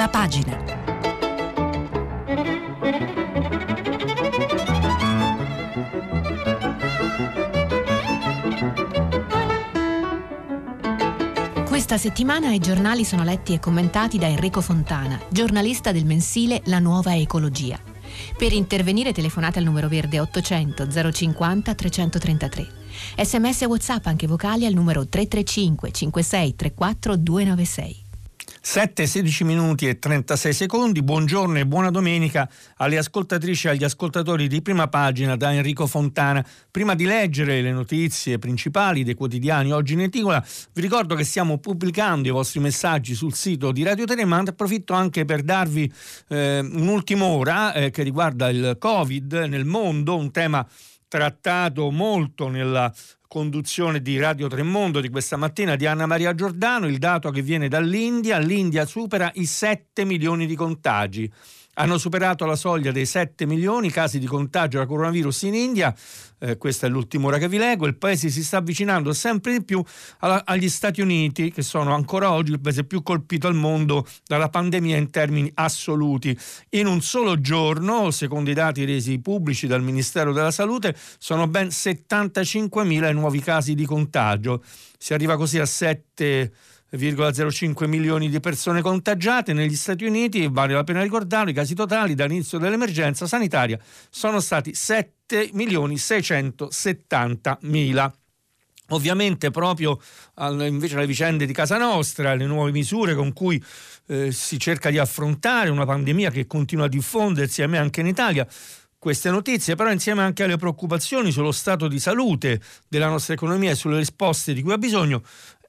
prima pagina. Questa settimana i giornali sono letti e commentati da Enrico Fontana, giornalista del mensile La Nuova Ecologia. Per intervenire telefonate al numero verde 800 050 333. Sms e WhatsApp anche vocali al numero 335 56 34 296. 7, 16 minuti e 36 secondi. Buongiorno e buona domenica alle ascoltatrici e agli ascoltatori di prima pagina da Enrico Fontana. Prima di leggere le notizie principali dei quotidiani oggi in edicola, vi ricordo che stiamo pubblicando i vostri messaggi sul sito di Radio Telemant. Approfitto anche per darvi eh, un'ultima ora eh, che riguarda il Covid nel mondo, un tema trattato molto nella conduzione di Radio Tremondo di questa mattina di Anna Maria Giordano, il dato che viene dall'India, l'India supera i 7 milioni di contagi hanno superato la soglia dei 7 milioni i casi di contagio da coronavirus in India, eh, questa è l'ultima ora che vi leggo, il paese si sta avvicinando sempre di più alla, agli Stati Uniti, che sono ancora oggi il paese più colpito al mondo dalla pandemia in termini assoluti. In un solo giorno, secondo i dati resi pubblici dal Ministero della Salute, sono ben 75.000 nuovi casi di contagio. Si arriva così a 7 1,05 milioni di persone contagiate negli Stati Uniti, vale la pena ricordare, i casi totali dall'inizio dell'emergenza sanitaria sono stati 7 milioni 670 mila. Ovviamente proprio invece alle vicende di casa nostra, le nuove misure con cui eh, si cerca di affrontare una pandemia che continua a diffondersi, ahimè anche in Italia, queste notizie, però insieme anche alle preoccupazioni sullo stato di salute della nostra economia e sulle risposte di cui ha bisogno,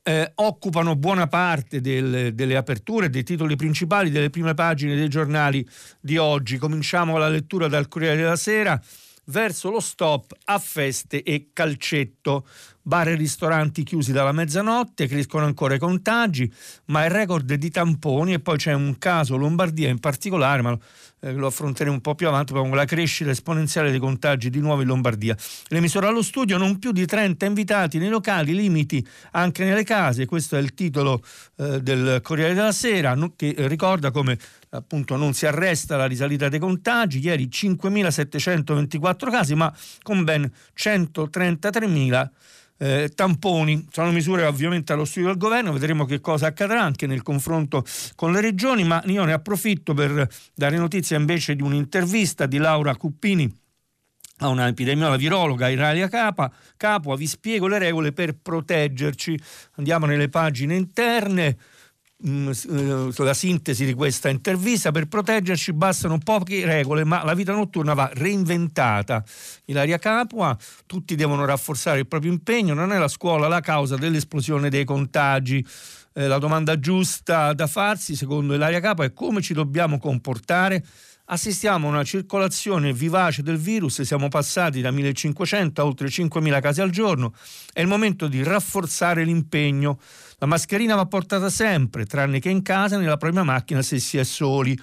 eh, occupano buona parte del, delle aperture, dei titoli principali, delle prime pagine dei giornali di oggi. Cominciamo la lettura dal Corriere della Sera verso lo stop a feste e calcetto. Bar e ristoranti chiusi dalla mezzanotte, crescono ancora i contagi, ma il record di tamponi e poi c'è un caso Lombardia in particolare, ma eh, lo affronteremo un po' più avanti, con la crescita esponenziale dei contagi di nuovo in Lombardia. Le misure allo studio, non più di 30 invitati nei locali, limiti anche nelle case, questo è il titolo eh, del Corriere della Sera, che ricorda come appunto non si arresta la risalita dei contagi, ieri 5.724 casi, ma con ben 133.000 eh, tamponi. Sono misure ovviamente allo studio del governo, vedremo che cosa accadrà anche nel confronto con le regioni, ma io ne approfitto per dare notizia invece di un'intervista di Laura Cuppini a una epidemiologa virologa Iralia Capa, Capua, vi spiego le regole per proteggerci. Andiamo nelle pagine interne. Mm, eh, la sintesi di questa intervista per proteggerci bastano poche regole ma la vita notturna va reinventata Ilaria Capua tutti devono rafforzare il proprio impegno non è la scuola la causa dell'esplosione dei contagi eh, la domanda giusta da farsi secondo Ilaria Capua è come ci dobbiamo comportare assistiamo a una circolazione vivace del virus, siamo passati da 1500 a oltre 5000 casi al giorno, è il momento di rafforzare l'impegno. La mascherina va portata sempre, tranne che in casa, nella propria macchina se si è soli.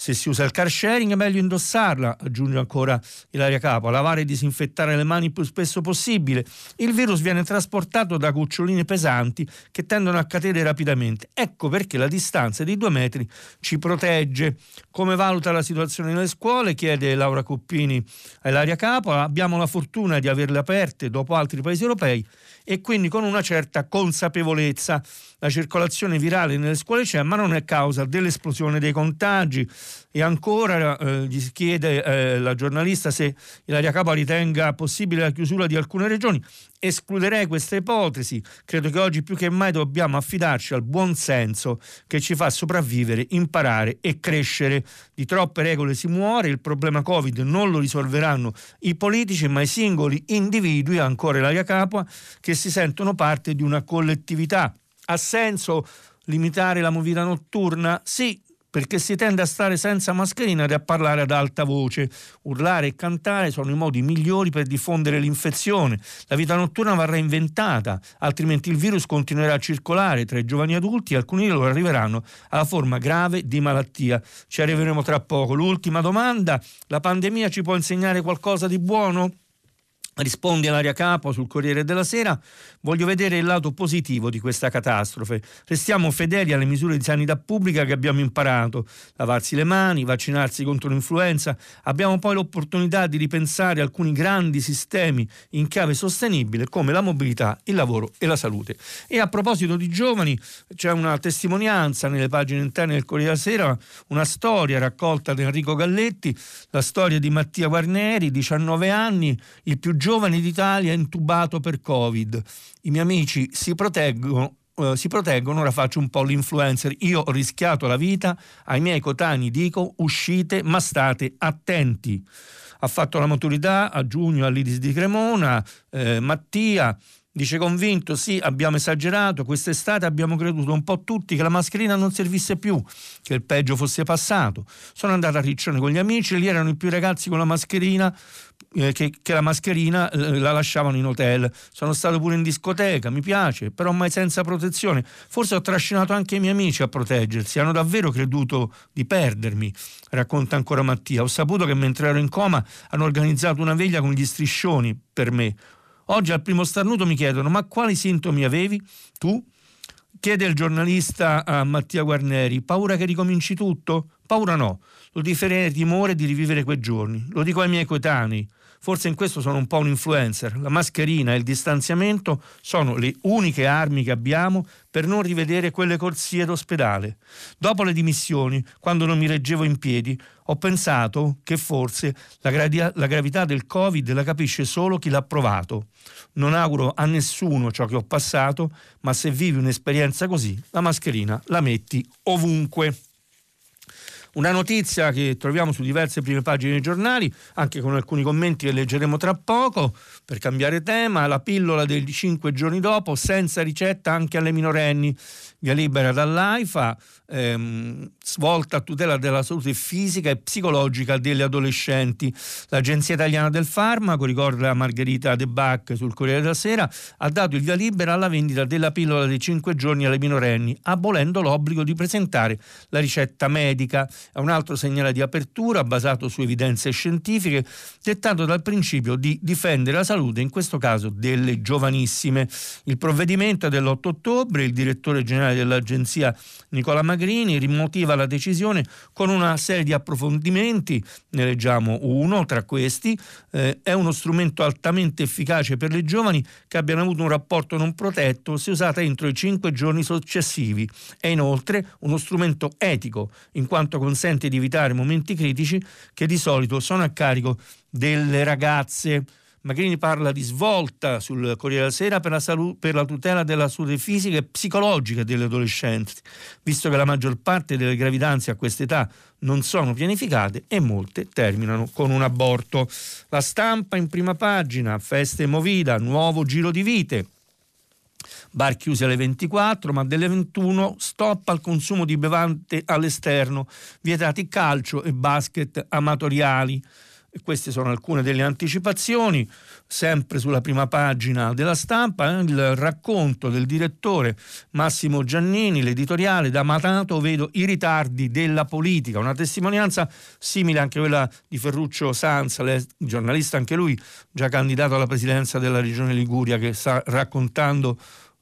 Se si usa il car sharing è meglio indossarla, aggiunge ancora Ilaria Capo, lavare e disinfettare le mani il più spesso possibile. Il virus viene trasportato da cuccioline pesanti che tendono a cadere rapidamente. Ecco perché la distanza di due metri ci protegge. Come valuta la situazione nelle scuole? chiede Laura Coppini a Ilaria Capo. Abbiamo la fortuna di averle aperte dopo altri paesi europei e quindi con una certa consapevolezza. La circolazione virale nelle scuole c'è, ma non è causa dell'esplosione dei contagi. E ancora eh, gli chiede eh, la giornalista se Ilaria Capa ritenga possibile la chiusura di alcune regioni. Escluderei questa ipotesi. Credo che oggi più che mai dobbiamo affidarci al buon senso che ci fa sopravvivere, imparare e crescere. Di troppe regole si muore, il problema Covid non lo risolveranno i politici, ma i singoli individui, ancora Ilaria Capua, che si sentono parte di una collettività. Ha senso limitare la movida notturna? Sì, perché si tende a stare senza mascherina e a parlare ad alta voce. Urlare e cantare sono i modi migliori per diffondere l'infezione. La vita notturna va reinventata, altrimenti il virus continuerà a circolare tra i giovani adulti e alcuni di loro arriveranno alla forma grave di malattia. Ci arriveremo tra poco. L'ultima domanda, la pandemia ci può insegnare qualcosa di buono? Risponde Laria Capo sul Corriere della Sera, voglio vedere il lato positivo di questa catastrofe. Restiamo fedeli alle misure di sanità pubblica che abbiamo imparato, lavarsi le mani, vaccinarsi contro l'influenza. Abbiamo poi l'opportunità di ripensare alcuni grandi sistemi in chiave sostenibile come la mobilità, il lavoro e la salute. E a proposito di giovani, c'è una testimonianza nelle pagine interne del Corriere della Sera, una storia raccolta da Enrico Galletti, la storia di Mattia Guarneri, 19 anni, il più giovane giovane d'Italia intubato per Covid. I miei amici si proteggono Uh, si proteggono, ora faccio un po' l'influencer. Io ho rischiato la vita, ai miei cotanei dico uscite ma state attenti. Ha fatto la maturità a giugno all'Idis di Cremona, eh, Mattia Dice convinto, sì, abbiamo esagerato, quest'estate abbiamo creduto un po' tutti che la mascherina non servisse più, che il peggio fosse passato. Sono andato a Riccione con gli amici, lì erano i più ragazzi con la mascherina, eh, che, che, la mascherina eh, la lasciavano in hotel. Sono stato pure in discoteca, mi piace, però mai senza protezione. Forse ho trascinato anche i miei amici a proteggersi, hanno davvero creduto di perdermi, racconta ancora Mattia. Ho saputo che mentre ero in coma hanno organizzato una veglia con gli striscioni per me. Oggi al primo starnuto mi chiedono ma quali sintomi avevi tu? Chiede il giornalista a Mattia Guarneri, paura che ricominci tutto? Paura no, lo differente timore di rivivere quei giorni, lo dico ai miei coetanei, Forse in questo sono un po' un influencer. La mascherina e il distanziamento sono le uniche armi che abbiamo per non rivedere quelle corsie d'ospedale. Dopo le dimissioni, quando non mi reggevo in piedi, ho pensato che forse la, gra- la gravità del Covid la capisce solo chi l'ha provato. Non auguro a nessuno ciò che ho passato, ma se vivi un'esperienza così, la mascherina la metti ovunque. Una notizia che troviamo su diverse prime pagine dei giornali, anche con alcuni commenti che leggeremo tra poco, per cambiare tema, la pillola dei cinque giorni dopo, senza ricetta anche alle minorenni. Via libera dall'AIFA, ehm, svolta a tutela della salute fisica e psicologica degli adolescenti. L'Agenzia Italiana del Farmaco, ricorda Margherita De Bac sul Corriere della Sera, ha dato il via libera alla vendita della pillola dei 5 giorni alle minorenni, abolendo l'obbligo di presentare la ricetta medica. È un altro segnale di apertura basato su evidenze scientifiche, dettato dal principio di difendere la salute, in questo caso delle giovanissime. Il provvedimento è dell'8 ottobre, il direttore generale generale dell'agenzia Nicola Magrini rimotiva la decisione con una serie di approfondimenti, ne leggiamo uno tra questi, eh, è uno strumento altamente efficace per le giovani che abbiano avuto un rapporto non protetto se usata entro i cinque giorni successivi. È inoltre uno strumento etico in quanto consente di evitare momenti critici che di solito sono a carico delle ragazze. Magrini parla di svolta sul Corriere della Sera per la, salu- per la tutela della salute fisica e psicologica degli adolescenti, visto che la maggior parte delle gravidanze a quest'età non sono pianificate e molte terminano con un aborto. La stampa in prima pagina, feste Movida, nuovo giro di vite. Bar chiusi alle 24, ma delle 21 stop al consumo di bevande all'esterno, vietati calcio e basket amatoriali. E queste sono alcune delle anticipazioni, sempre sulla prima pagina della stampa, eh, il racconto del direttore Massimo Giannini, l'editoriale da Matato vedo i ritardi della politica, una testimonianza simile anche a quella di Ferruccio Sanza, giornalista anche lui, già candidato alla presidenza della regione Liguria, che sta raccontando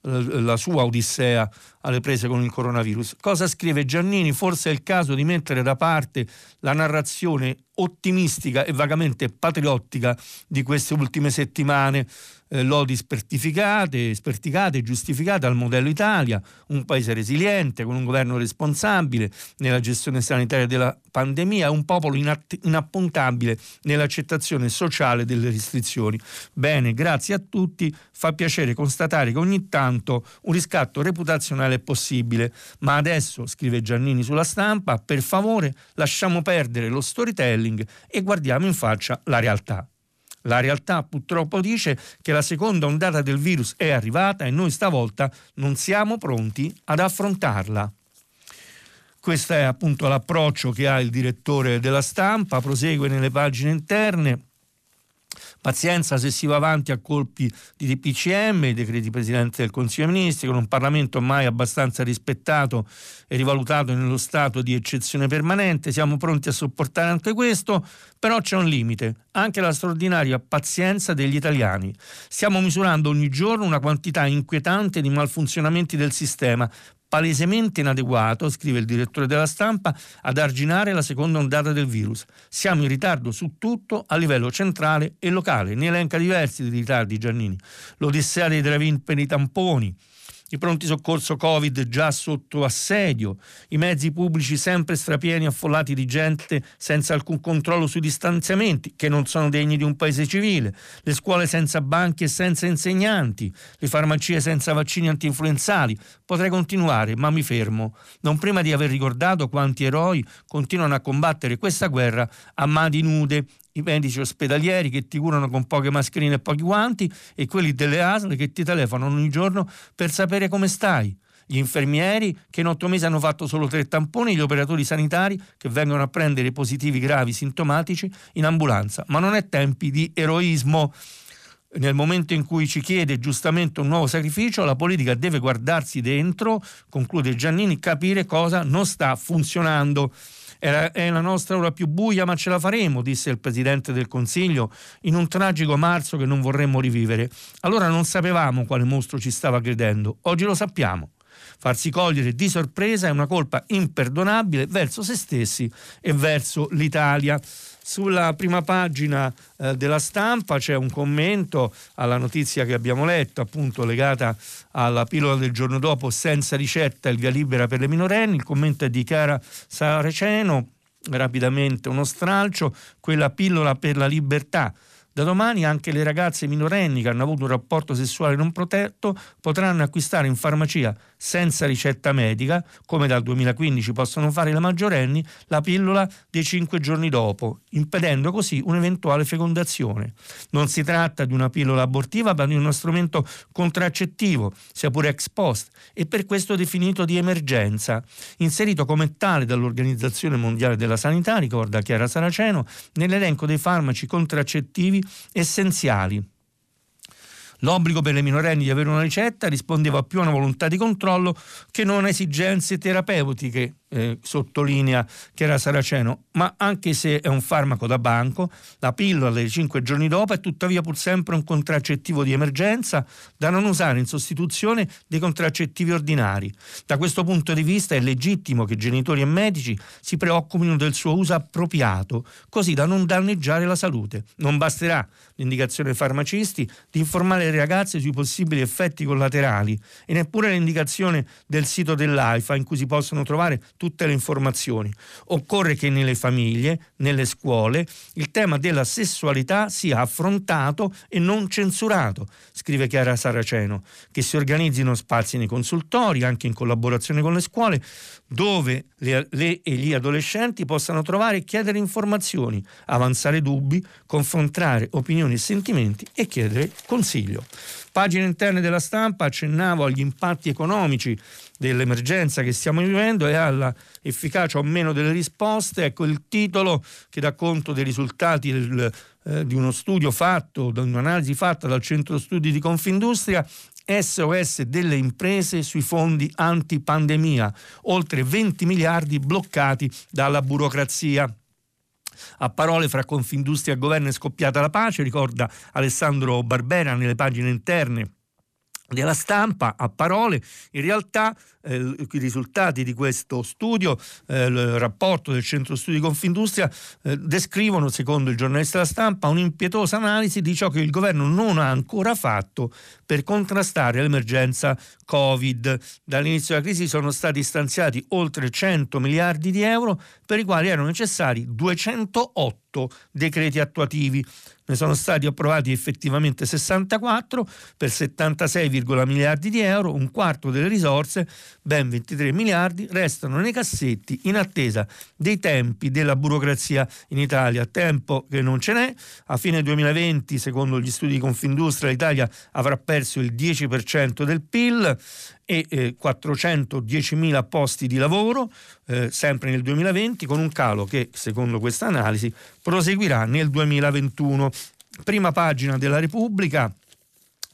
la sua odissea alle prese con il coronavirus. Cosa scrive Giannini? Forse è il caso di mettere da parte la narrazione ottimistica e vagamente patriottica di queste ultime settimane eh, lodi spertificate, sperticate, giustificate al modello Italia, un paese resiliente, con un governo responsabile nella gestione sanitaria della pandemia, un popolo inatt- inappuntabile nell'accettazione sociale delle restrizioni. Bene, grazie a tutti, fa piacere constatare che ogni tanto un riscatto reputazionale è possibile, ma adesso, scrive Giannini sulla stampa, per favore lasciamo perdere lo storytelling e guardiamo in faccia la realtà. La realtà purtroppo dice che la seconda ondata del virus è arrivata e noi stavolta non siamo pronti ad affrontarla. Questo è appunto l'approccio che ha il direttore della stampa, prosegue nelle pagine interne. Pazienza se si va avanti a colpi di DPCM, i decreti Presidente del Consiglio dei Ministri, con un Parlamento mai abbastanza rispettato e rivalutato nello stato di eccezione permanente. Siamo pronti a sopportare anche questo, però c'è un limite. Anche la straordinaria pazienza degli italiani. Stiamo misurando ogni giorno una quantità inquietante di malfunzionamenti del sistema, palesemente inadeguato, scrive il direttore della stampa, ad arginare la seconda ondata del virus. Siamo in ritardo su tutto a livello centrale e locale. Ne elenca diversi di ritardi Giannini. L'odissea dei drive-in per i tamponi, i pronti soccorso Covid già sotto assedio, i mezzi pubblici sempre strapieni affollati di gente senza alcun controllo sui distanziamenti che non sono degni di un paese civile, le scuole senza banchi e senza insegnanti, le farmacie senza vaccini antinfluenzali. Potrei continuare, ma mi fermo, non prima di aver ricordato quanti eroi continuano a combattere questa guerra a mani nude i medici ospedalieri che ti curano con poche mascherine e pochi guanti e quelli delle ASL che ti telefonano ogni giorno per sapere come stai gli infermieri che in otto mesi hanno fatto solo tre tamponi, gli operatori sanitari che vengono a prendere positivi gravi sintomatici in ambulanza. Ma non è tempi di eroismo. Nel momento in cui ci chiede giustamente un nuovo sacrificio, la politica deve guardarsi dentro, conclude Giannini, capire cosa non sta funzionando. Era, è la nostra ora più buia, ma ce la faremo, disse il Presidente del Consiglio in un tragico marzo che non vorremmo rivivere. Allora non sapevamo quale mostro ci stava credendo, oggi lo sappiamo. Farsi cogliere di sorpresa è una colpa imperdonabile verso se stessi e verso l'Italia. Sulla prima pagina eh, della stampa c'è un commento alla notizia che abbiamo letto, appunto legata alla pillola del giorno dopo, senza ricetta il via libera per le minorenni. Il commento è di Chiara Saraceno, rapidamente uno stralcio, quella pillola per la libertà da domani anche le ragazze minorenni che hanno avuto un rapporto sessuale non protetto potranno acquistare in farmacia senza ricetta medica, come dal 2015 possono fare le maggiorenni, la pillola dei cinque giorni dopo, impedendo così un'eventuale fecondazione. Non si tratta di una pillola abortiva, ma di uno strumento contraccettivo, sia pure ex post, e per questo definito di emergenza, inserito come tale dall'Organizzazione Mondiale della Sanità, ricorda Chiara Saraceno, nell'elenco dei farmaci contraccettivi essenziali. L'obbligo per le minorenni di avere una ricetta rispondeva più a una volontà di controllo che non a esigenze terapeutiche eh, sottolinea che era Saraceno, ma anche se è un farmaco da banco, la pillola dei cinque giorni dopo è tuttavia pur sempre un contraccettivo di emergenza da non usare in sostituzione dei contraccettivi ordinari. Da questo punto di vista è legittimo che genitori e medici si preoccupino del suo uso appropriato, così da non danneggiare la salute. Non basterà l'indicazione ai farmacisti di informare le ragazze sui possibili effetti collaterali e neppure l'indicazione del sito dell'AIFA in cui si possono trovare tutte le informazioni. Occorre che nelle famiglie, nelle scuole, il tema della sessualità sia affrontato e non censurato, scrive Chiara Saraceno, che si organizzino spazi nei consultori, anche in collaborazione con le scuole, dove le, le e gli adolescenti possano trovare e chiedere informazioni, avanzare dubbi, confrontare opinioni e sentimenti e chiedere consiglio. Pagine interne della stampa accennavo agli impatti economici dell'emergenza che stiamo vivendo e alla efficacia o meno delle risposte. Ecco il titolo che dà conto dei risultati del, eh, di uno studio fatto, di un'analisi fatta dal Centro Studi di Confindustria SOS delle imprese sui fondi antipandemia, oltre 20 miliardi bloccati dalla burocrazia. A parole fra Confindustria e governo è scoppiata la pace, ricorda Alessandro Barbera nelle pagine interne della stampa a parole, in realtà eh, i risultati di questo studio, eh, il rapporto del Centro Studi Confindustria, eh, descrivono, secondo il giornalista della stampa, un'impietosa analisi di ciò che il governo non ha ancora fatto per contrastare l'emergenza Covid. Dall'inizio della crisi sono stati stanziati oltre 100 miliardi di euro per i quali erano necessari 208 decreti attuativi. Ne sono stati approvati effettivamente 64 per 76, miliardi di euro, un quarto delle risorse, ben 23 miliardi, restano nei cassetti in attesa dei tempi della burocrazia in Italia, tempo che non ce n'è. A fine 2020, secondo gli studi di Confindustria, l'Italia avrà perso il 10% del PIL e eh, 410.000 posti di lavoro eh, sempre nel 2020 con un calo che secondo questa analisi proseguirà nel 2021. Prima pagina della Repubblica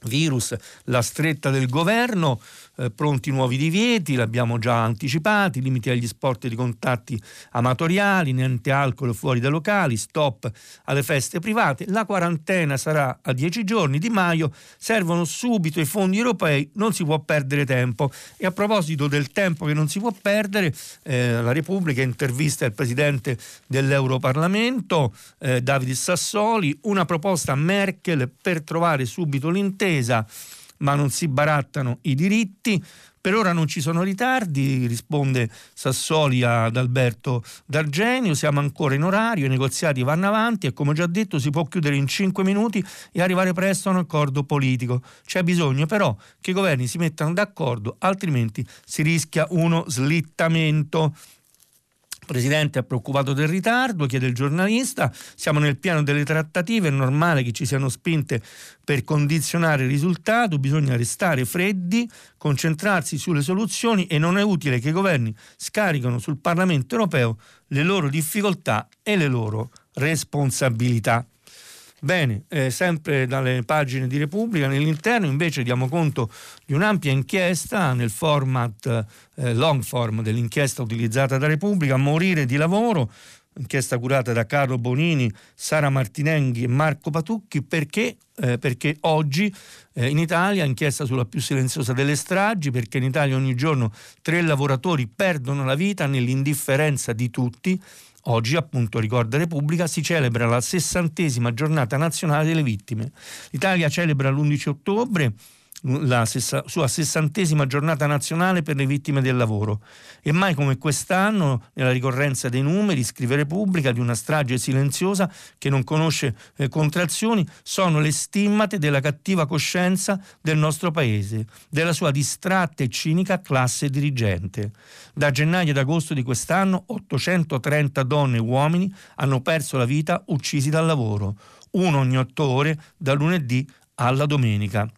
virus, la stretta del governo, eh, pronti nuovi divieti, l'abbiamo già anticipati, limiti agli sport di contatti amatoriali, niente alcol fuori dai locali, stop alle feste private, la quarantena sarà a 10 giorni, Di Maio servono subito i fondi europei, non si può perdere tempo. E a proposito del tempo che non si può perdere, eh, la Repubblica intervista il presidente dell'Europarlamento, eh, Davide Sassoli, una proposta a Merkel per trovare subito l'intesa, ma non si barattano i diritti. Per ora non ci sono ritardi, risponde Sassoli ad Alberto D'Argenio, siamo ancora in orario, i negoziati vanno avanti e come ho già detto si può chiudere in cinque minuti e arrivare presto a un accordo politico. C'è bisogno però che i governi si mettano d'accordo, altrimenti si rischia uno slittamento. Presidente è preoccupato del ritardo, chiede il giornalista, siamo nel piano delle trattative, è normale che ci siano spinte per condizionare il risultato, bisogna restare freddi, concentrarsi sulle soluzioni e non è utile che i governi scaricano sul Parlamento europeo le loro difficoltà e le loro responsabilità. Bene, eh, sempre dalle pagine di Repubblica, nell'interno invece diamo conto di un'ampia inchiesta nel format eh, long form dell'inchiesta utilizzata da Repubblica, Morire di lavoro, inchiesta curata da Carlo Bonini, Sara Martinenghi e Marco Patucchi, perché, eh, perché oggi eh, in Italia, inchiesta sulla più silenziosa delle stragi, perché in Italia ogni giorno tre lavoratori perdono la vita nell'indifferenza di tutti Oggi, appunto, ricorda Repubblica, si celebra la sessantesima giornata nazionale delle vittime. L'Italia celebra l'11 ottobre la sessa, sua sessantesima giornata nazionale per le vittime del lavoro. E mai come quest'anno, nella ricorrenza dei numeri, scrive Repubblica, di una strage silenziosa che non conosce eh, contrazioni, sono le stimmate della cattiva coscienza del nostro paese, della sua distratta e cinica classe dirigente. Da gennaio ad agosto di quest'anno 830 donne e uomini hanno perso la vita uccisi dal lavoro, uno ogni otto ore da lunedì alla domenica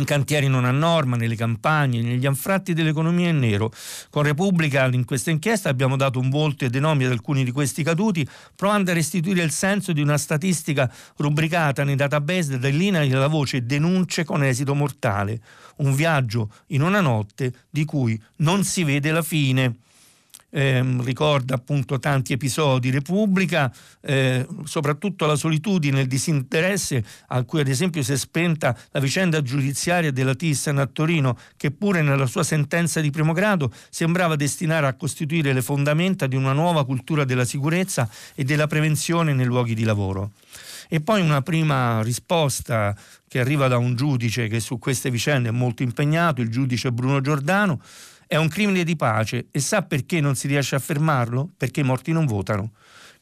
in cantieri non a norma, nelle campagne, negli anfratti dell'economia in nero. Con Repubblica in questa inchiesta abbiamo dato un volto e dei nomi ad alcuni di questi caduti, provando a restituire il senso di una statistica rubricata nei database dell'INAI della voce denunce con esito mortale. Un viaggio in una notte di cui non si vede la fine eh, ricorda appunto tanti episodi Repubblica, eh, soprattutto la solitudine e il disinteresse a cui ad esempio si è spenta la vicenda giudiziaria della Thyssen a Torino, che pure nella sua sentenza di primo grado sembrava destinare a costituire le fondamenta di una nuova cultura della sicurezza e della prevenzione nei luoghi di lavoro. E poi una prima risposta che arriva da un giudice che su queste vicende è molto impegnato, il giudice Bruno Giordano, è un crimine di pace e sa perché non si riesce a fermarlo? Perché i morti non votano.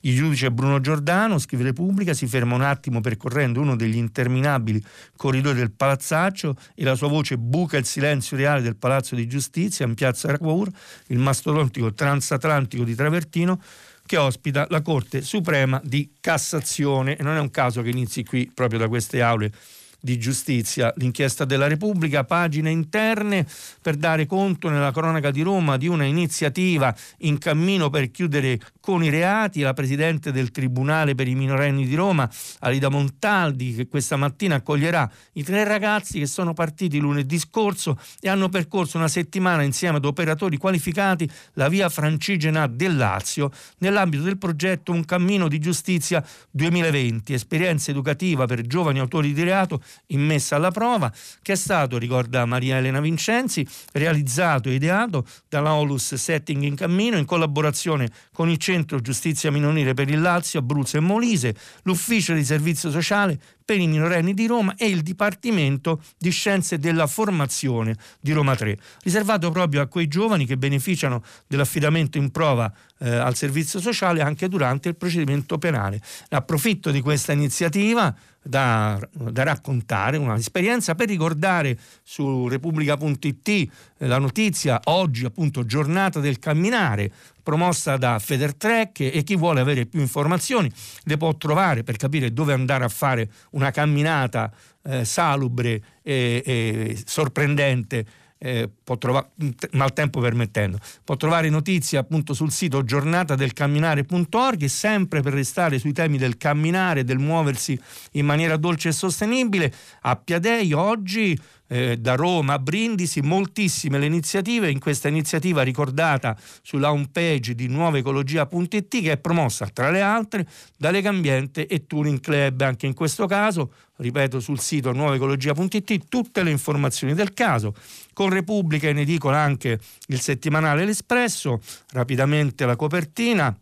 Il giudice Bruno Giordano, scrive Repubblica, si ferma un attimo percorrendo uno degli interminabili corridoi del palazzaccio e la sua voce buca il silenzio reale del Palazzo di Giustizia in piazza Racour, il mastodontico transatlantico di Travertino, che ospita la Corte Suprema di Cassazione. E non è un caso che inizi qui, proprio da queste aule di giustizia. L'inchiesta della Repubblica, pagine interne per dare conto nella cronaca di Roma di una iniziativa in cammino per chiudere con i reati. La Presidente del Tribunale per i minorenni di Roma, Alida Montaldi, che questa mattina accoglierà i tre ragazzi che sono partiti lunedì scorso e hanno percorso una settimana insieme ad operatori qualificati la via Francigena del Lazio nell'ambito del progetto Un cammino di giustizia 2020, esperienza educativa per giovani autori di reato immessa alla prova, che è stato, ricorda Maria Elena Vincenzi, realizzato e ideato dalla Olus Setting in Cammino in collaborazione con il Centro Giustizia Minorile per il Lazio, Abruzzo e Molise, l'Ufficio di Servizio Sociale per i minorenni di Roma e il Dipartimento di Scienze della Formazione di Roma 3, riservato proprio a quei giovani che beneficiano dell'affidamento in prova eh, al servizio sociale anche durante il procedimento penale. Approfitto di questa iniziativa da, da, raccontare, un'esperienza per ricordare su Repubblica.it eh, la notizia oggi appunto giornata del camminare promossa da Federtrek e chi vuole avere più informazioni le può trovare per capire dove andare a fare una camminata eh, salubre e, e sorprendente eh, può trovare, maltempo permettendo, può trovare notizie appunto sul sito giornatadelcamminare.org e sempre per restare sui temi del camminare, del muoversi in maniera dolce e sostenibile, a Piadei oggi eh, da Roma a Brindisi, moltissime le iniziative, in questa iniziativa ricordata sulla home page di nuovaecologia.it che è promossa tra le altre da Lega Ambiente e Touring Club, anche in questo caso, ripeto sul sito nuovaecologia.it tutte le informazioni del caso, con Repubblica in edicola anche il settimanale L'Espresso, rapidamente la copertina,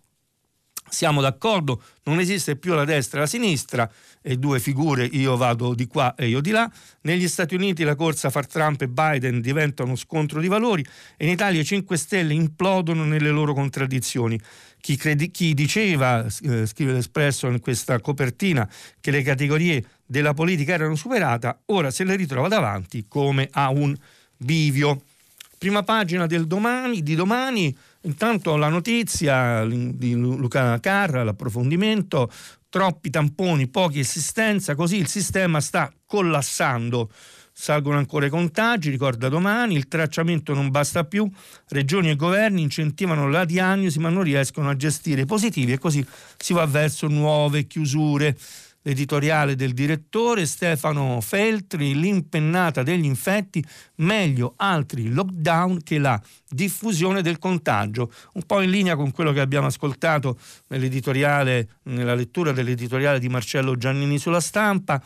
siamo d'accordo, non esiste più la destra e la sinistra, e due figure, io vado di qua e io di là. Negli Stati Uniti la corsa fra Trump e Biden diventa uno scontro di valori e in Italia i 5 Stelle implodono nelle loro contraddizioni. Chi, credi, chi diceva, eh, scrive l'Espresso in questa copertina, che le categorie della politica erano superate, ora se le ritrova davanti come a un bivio. Prima pagina del domani, di domani, Intanto la notizia di Luca Carra, l'approfondimento, troppi tamponi, pochi assistenza, così il sistema sta collassando. Salgono ancora i contagi, ricorda domani, il tracciamento non basta più, regioni e governi incentivano la diagnosi ma non riescono a gestire i positivi e così si va verso nuove chiusure l'editoriale del direttore Stefano Feltri, l'impennata degli infetti, meglio altri lockdown che la diffusione del contagio, un po' in linea con quello che abbiamo ascoltato nell'editoriale, nella lettura dell'editoriale di Marcello Giannini sulla stampa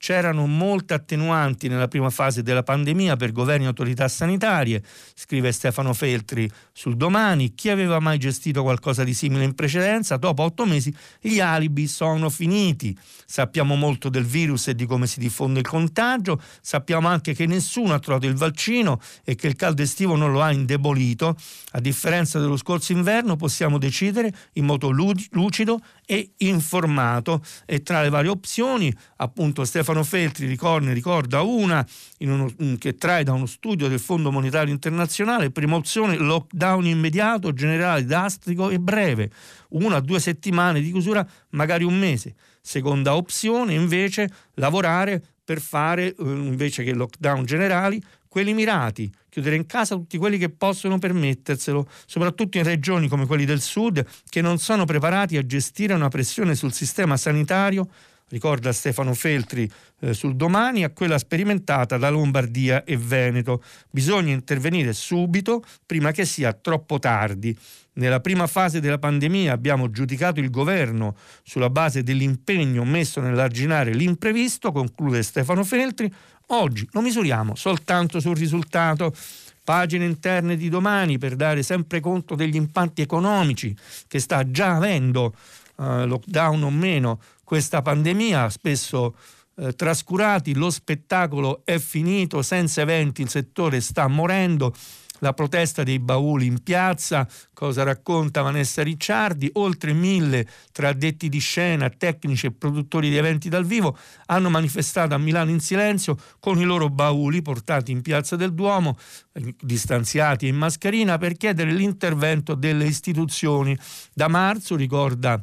c'erano molte attenuanti nella prima fase della pandemia per governi e autorità sanitarie, scrive Stefano Feltri sul domani. Chi aveva mai gestito qualcosa di simile in precedenza? Dopo otto mesi gli alibi sono finiti. Sappiamo molto del virus e di come si diffonde il contagio, sappiamo anche che nessuno ha trovato il vaccino e che il caldo estivo non lo ha indebolito. A differenza dello scorso inverno possiamo decidere in modo lucido e informato. E tra le varie opzioni appunto Stefano Feltri ricorda, ricorda una uno, che trae da uno studio del Fondo Monetario Internazionale, prima opzione lockdown immediato, generale, drastico e breve, una o due settimane di chiusura, magari un mese. Seconda opzione invece lavorare per fare, eh, invece che lockdown generali, quelli mirati, chiudere in casa tutti quelli che possono permetterselo, soprattutto in regioni come quelli del sud che non sono preparati a gestire una pressione sul sistema sanitario ricorda Stefano Feltri eh, sul domani, a quella sperimentata da Lombardia e Veneto. Bisogna intervenire subito prima che sia troppo tardi. Nella prima fase della pandemia abbiamo giudicato il governo sulla base dell'impegno messo nell'arginare l'imprevisto, conclude Stefano Feltri. Oggi lo misuriamo soltanto sul risultato pagine interne di domani per dare sempre conto degli impatti economici che sta già avendo, eh, lockdown o meno, questa pandemia, spesso eh, trascurati, lo spettacolo è finito, senza eventi il settore sta morendo. La protesta dei bauli in piazza, cosa racconta Vanessa Ricciardi, oltre mille tra addetti di scena, tecnici e produttori di eventi dal vivo hanno manifestato a Milano in silenzio con i loro bauli portati in piazza del Duomo, eh, distanziati in mascherina, per chiedere l'intervento delle istituzioni. Da marzo, ricorda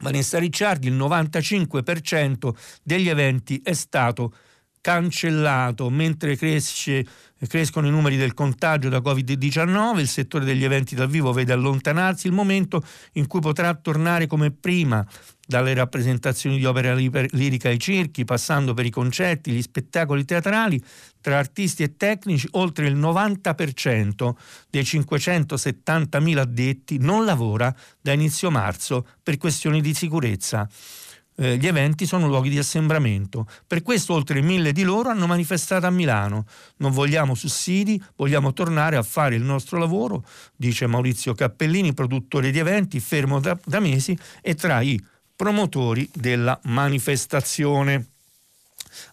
Vanessa Ricciardi, il 95% degli eventi è stato cancellato mentre cresce, crescono i numeri del contagio da Covid-19, il settore degli eventi dal vivo vede allontanarsi il momento in cui potrà tornare come prima dalle rappresentazioni di opera lirica ai circhi, passando per i concerti, gli spettacoli teatrali, tra artisti e tecnici, oltre il 90% dei 570.000 addetti non lavora da inizio marzo per questioni di sicurezza. Eh, gli eventi sono luoghi di assembramento. Per questo oltre mille di loro hanno manifestato a Milano. Non vogliamo sussidi, vogliamo tornare a fare il nostro lavoro, dice Maurizio Cappellini, produttore di eventi, fermo da, da mesi e tra i promotori della manifestazione.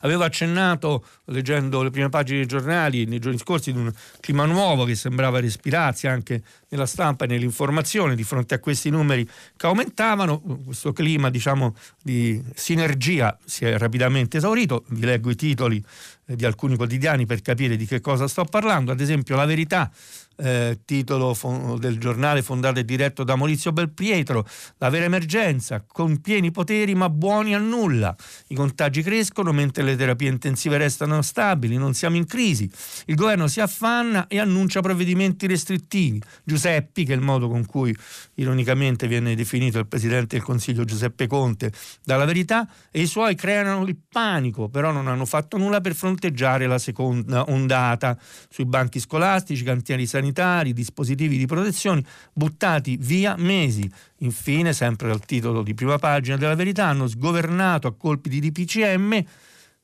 Avevo accennato, leggendo le prime pagine dei giornali nei giorni scorsi, di un clima nuovo che sembrava respirarsi anche nella stampa e nell'informazione di fronte a questi numeri che aumentavano. Questo clima diciamo, di sinergia si è rapidamente esaurito. Vi leggo i titoli eh, di alcuni quotidiani per capire di che cosa sto parlando. Ad esempio, La Verità eh, titolo fo- del giornale fondato e diretto da Maurizio Belpietro, la vera emergenza, con pieni poteri ma buoni a nulla. I contagi crescono mentre le terapie intensive restano stabili, non siamo in crisi. Il governo si affanna e annuncia provvedimenti restrittivi. Giuseppi, che è il modo con cui ironicamente viene definito il Presidente del Consiglio Giuseppe Conte, dalla verità, e i suoi creano il panico, però non hanno fatto nulla per fronteggiare la seconda ondata. Sui banchi scolastici, cantieri sanitari, dispositivi di protezione buttati via mesi. Infine, sempre dal titolo di prima pagina della verità, hanno sgovernato a colpi di DPCM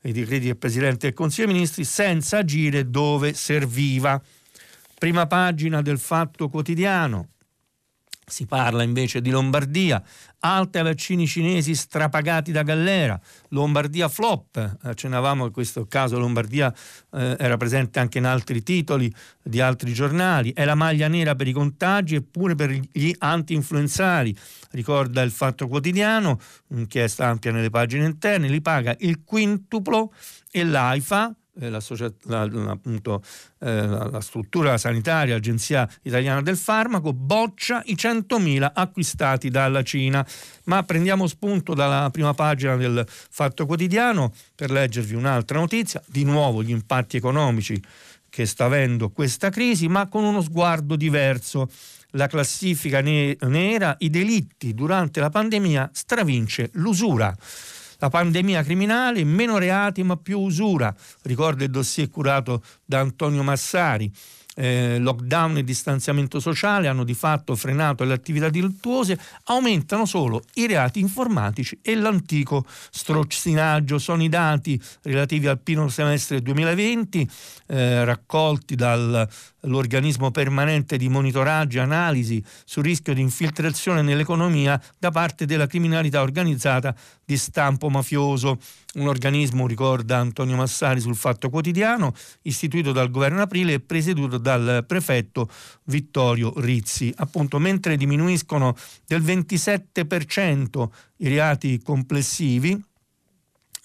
i decreti del Presidente del Consiglio dei Ministri senza agire dove serviva. Prima pagina del Fatto Quotidiano. Si parla invece di Lombardia, alta ai vaccini cinesi strapagati da Gallera, Lombardia flop, accennavamo in questo caso Lombardia eh, era presente anche in altri titoli di altri giornali, è la maglia nera per i contagi eppure per gli anti-influenzali, ricorda il Fatto Quotidiano, inchiesta ampia nelle pagine interne, li paga il quintuplo e l'AIFA, la, appunto, eh, la, struttura sanitaria, Agenzia Italiana del Farmaco, boccia i 100.000 acquistati dalla Cina. Ma prendiamo spunto dalla prima pagina del Fatto Quotidiano per leggervi un'altra notizia, di nuovo gli impatti economici che sta avendo questa crisi, ma con uno sguardo diverso. La classifica ne- nera, i delitti durante la pandemia stravince l'usura. La pandemia criminale, meno reati ma più usura, ricorda il dossier curato da Antonio Massari. Eh, lockdown e distanziamento sociale hanno di fatto frenato le attività delittuose, aumentano solo i reati informatici e l'antico strozzinaggio. Sono i dati relativi al primo semestre 2020 eh, raccolti dal l'organismo permanente di monitoraggio e analisi sul rischio di infiltrazione nell'economia da parte della criminalità organizzata di stampo mafioso. Un organismo, ricorda Antonio Massari sul Fatto Quotidiano, istituito dal governo aprile e presieduto dal prefetto Vittorio Rizzi. Appunto, mentre diminuiscono del 27% i reati complessivi,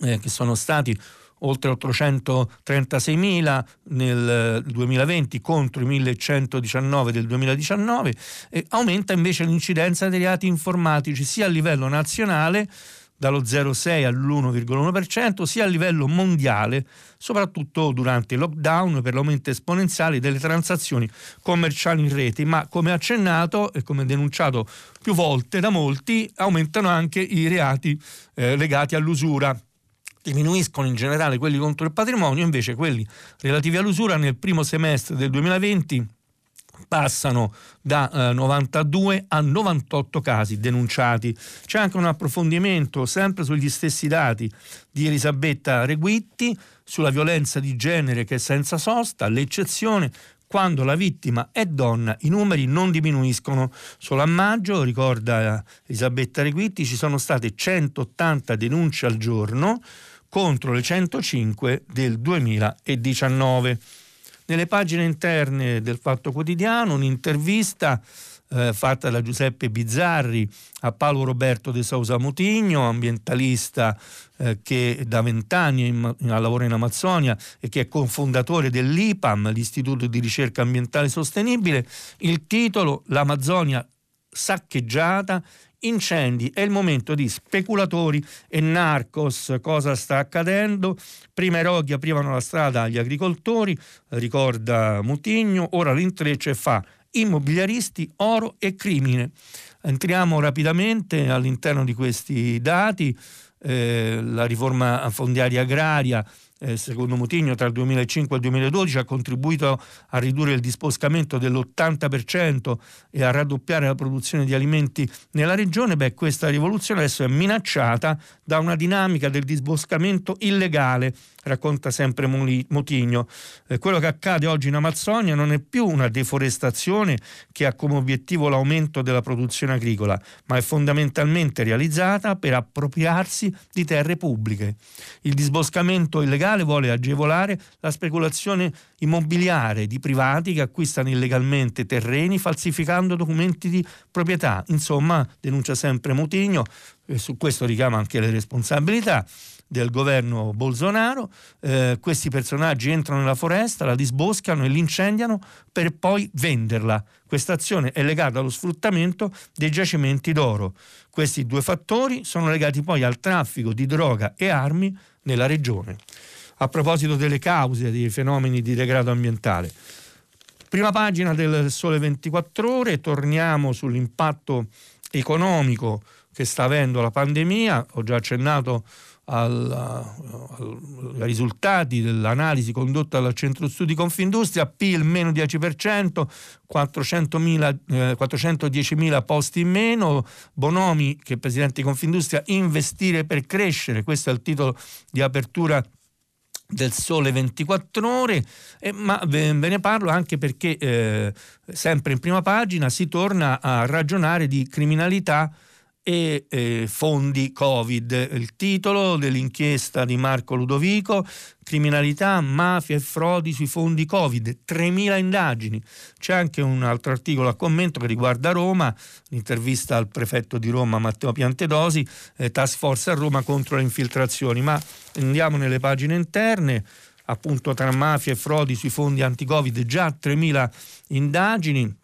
eh, che sono stati oltre 836.000 nel 2020 contro i 1.119 del 2019 e aumenta invece l'incidenza dei reati informatici sia a livello nazionale dallo 0,6 all'1,1%, sia a livello mondiale, soprattutto durante il lockdown per l'aumento esponenziale delle transazioni commerciali in rete, ma come accennato e come denunciato più volte da molti, aumentano anche i reati eh, legati all'usura. Diminuiscono in generale quelli contro il patrimonio, invece quelli relativi all'usura nel primo semestre del 2020 passano da eh, 92 a 98 casi denunciati. C'è anche un approfondimento sempre sugli stessi dati di Elisabetta Reguitti sulla violenza di genere che è senza sosta, l'eccezione quando la vittima è donna i numeri non diminuiscono. Solo a maggio, ricorda Elisabetta Reguitti, ci sono state 180 denunce al giorno contro le 105 del 2019. Nelle pagine interne del Fatto Quotidiano un'intervista eh, fatta da Giuseppe Bizzarri a Paolo Roberto de Sousa Mutigno, ambientalista eh, che da vent'anni lavora in Amazzonia e che è cofondatore dell'IPAM, l'Istituto di ricerca ambientale sostenibile. Il titolo L'Amazzonia saccheggiata incendi, è il momento di speculatori e narcos. Cosa sta accadendo? Prima i roghi aprivano la strada agli agricoltori, ricorda Mutigno, ora l'intreccio fa immobiliaristi, oro e crimine. Entriamo rapidamente all'interno di questi dati. Eh, la riforma fondiaria agraria eh, secondo Mutigno tra il 2005 e il 2012 ha contribuito a ridurre il disboscamento dell'80% e a raddoppiare la produzione di alimenti nella regione, beh questa rivoluzione adesso è minacciata da una dinamica del disboscamento illegale racconta sempre Mutigno. Eh, quello che accade oggi in Amazzonia non è più una deforestazione che ha come obiettivo l'aumento della produzione agricola, ma è fondamentalmente realizzata per appropriarsi di terre pubbliche. Il disboscamento illegale vuole agevolare la speculazione immobiliare di privati che acquistano illegalmente terreni falsificando documenti di proprietà. Insomma, denuncia sempre Mutigno, e su questo richiama anche le responsabilità del governo Bolsonaro. Eh, questi personaggi entrano nella foresta, la disboscano e l'incendiano per poi venderla. Questa azione è legata allo sfruttamento dei giacimenti d'oro. Questi due fattori sono legati poi al traffico di droga e armi nella regione. A proposito delle cause dei fenomeni di degrado ambientale, prima pagina del Sole 24 ore, torniamo sull'impatto economico che sta avendo la pandemia. Ho già accennato ai risultati dell'analisi condotta dal centro studi Confindustria, PIL meno 10%, 400.000, eh, 410.000 posti in meno, Bonomi che è presidente di Confindustria, investire per crescere, questo è il titolo di apertura del sole 24 ore, eh, ma ve, ne parlo anche perché eh, sempre in prima pagina si torna a ragionare di criminalità e eh, fondi Covid. Il titolo dell'inchiesta di Marco Ludovico, criminalità, mafia e frodi sui fondi Covid, 3.000 indagini. C'è anche un altro articolo a commento che riguarda Roma, l'intervista al prefetto di Roma Matteo Piantedosi, eh, task force a Roma contro le infiltrazioni. Ma andiamo nelle pagine interne appunto tra mafia e frodi sui fondi anti-Covid, già 3.000 indagini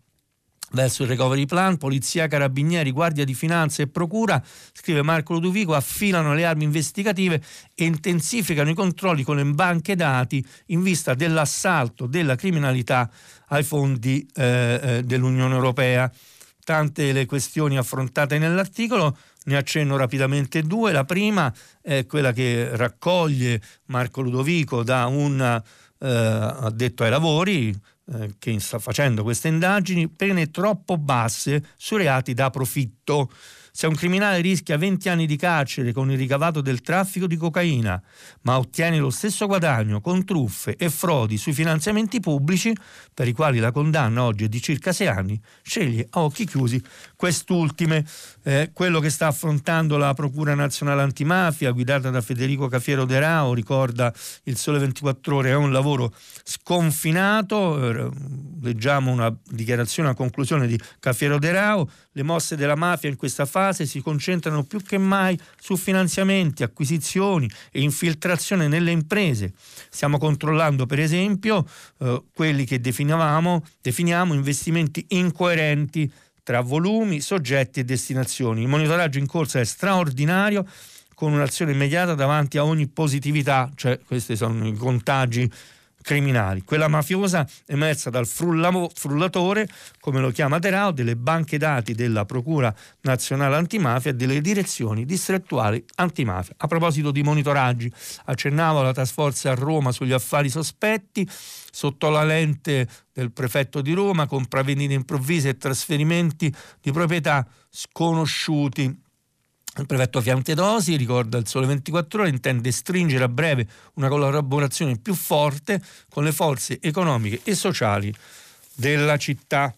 verso il recovery plan, polizia, carabinieri, guardia di finanza e procura, scrive Marco Ludovico, affilano le armi investigative e intensificano i controlli con le banche dati in vista dell'assalto della criminalità ai fondi eh, eh dell'Unione Europea. Tante le questioni affrontate nell'articolo, ne accenno rapidamente due. La prima è quella che raccoglie Marco Ludovico da un eh, addetto ai lavori, eh, che sta facendo queste indagini, pene troppo basse su reati da profitto. Se un criminale rischia 20 anni di carcere con il ricavato del traffico di cocaina, ma ottiene lo stesso guadagno con truffe e frodi sui finanziamenti pubblici, per i quali la condanna oggi è di circa 6 anni, sceglie a occhi chiusi quest'ultime. Eh, quello che sta affrontando la Procura Nazionale Antimafia, guidata da Federico Cafiero De Rao, ricorda il Sole 24 Ore, è un lavoro sconfinato. Eh, leggiamo una dichiarazione a conclusione di Cafiero De Rao. Le mosse della mafia in questa fase si concentrano più che mai su finanziamenti, acquisizioni e infiltrazione nelle imprese. Stiamo controllando per esempio eh, quelli che definiamo investimenti incoerenti tra volumi, soggetti e destinazioni. Il monitoraggio in corso è straordinario con un'azione immediata davanti a ogni positività, cioè questi sono i contagi criminali. Quella mafiosa emersa dal frullatore, come lo chiama Terao, delle banche dati della Procura Nazionale Antimafia e delle direzioni distrettuali antimafia. A proposito di monitoraggi, accennavo alla task force a Roma sugli affari sospetti, sotto la lente del prefetto di Roma, compravendite improvvise e trasferimenti di proprietà sconosciuti il prefetto Fiantedosi, ricorda il Sole 24 Ore, intende stringere a breve una collaborazione più forte con le forze economiche e sociali della città.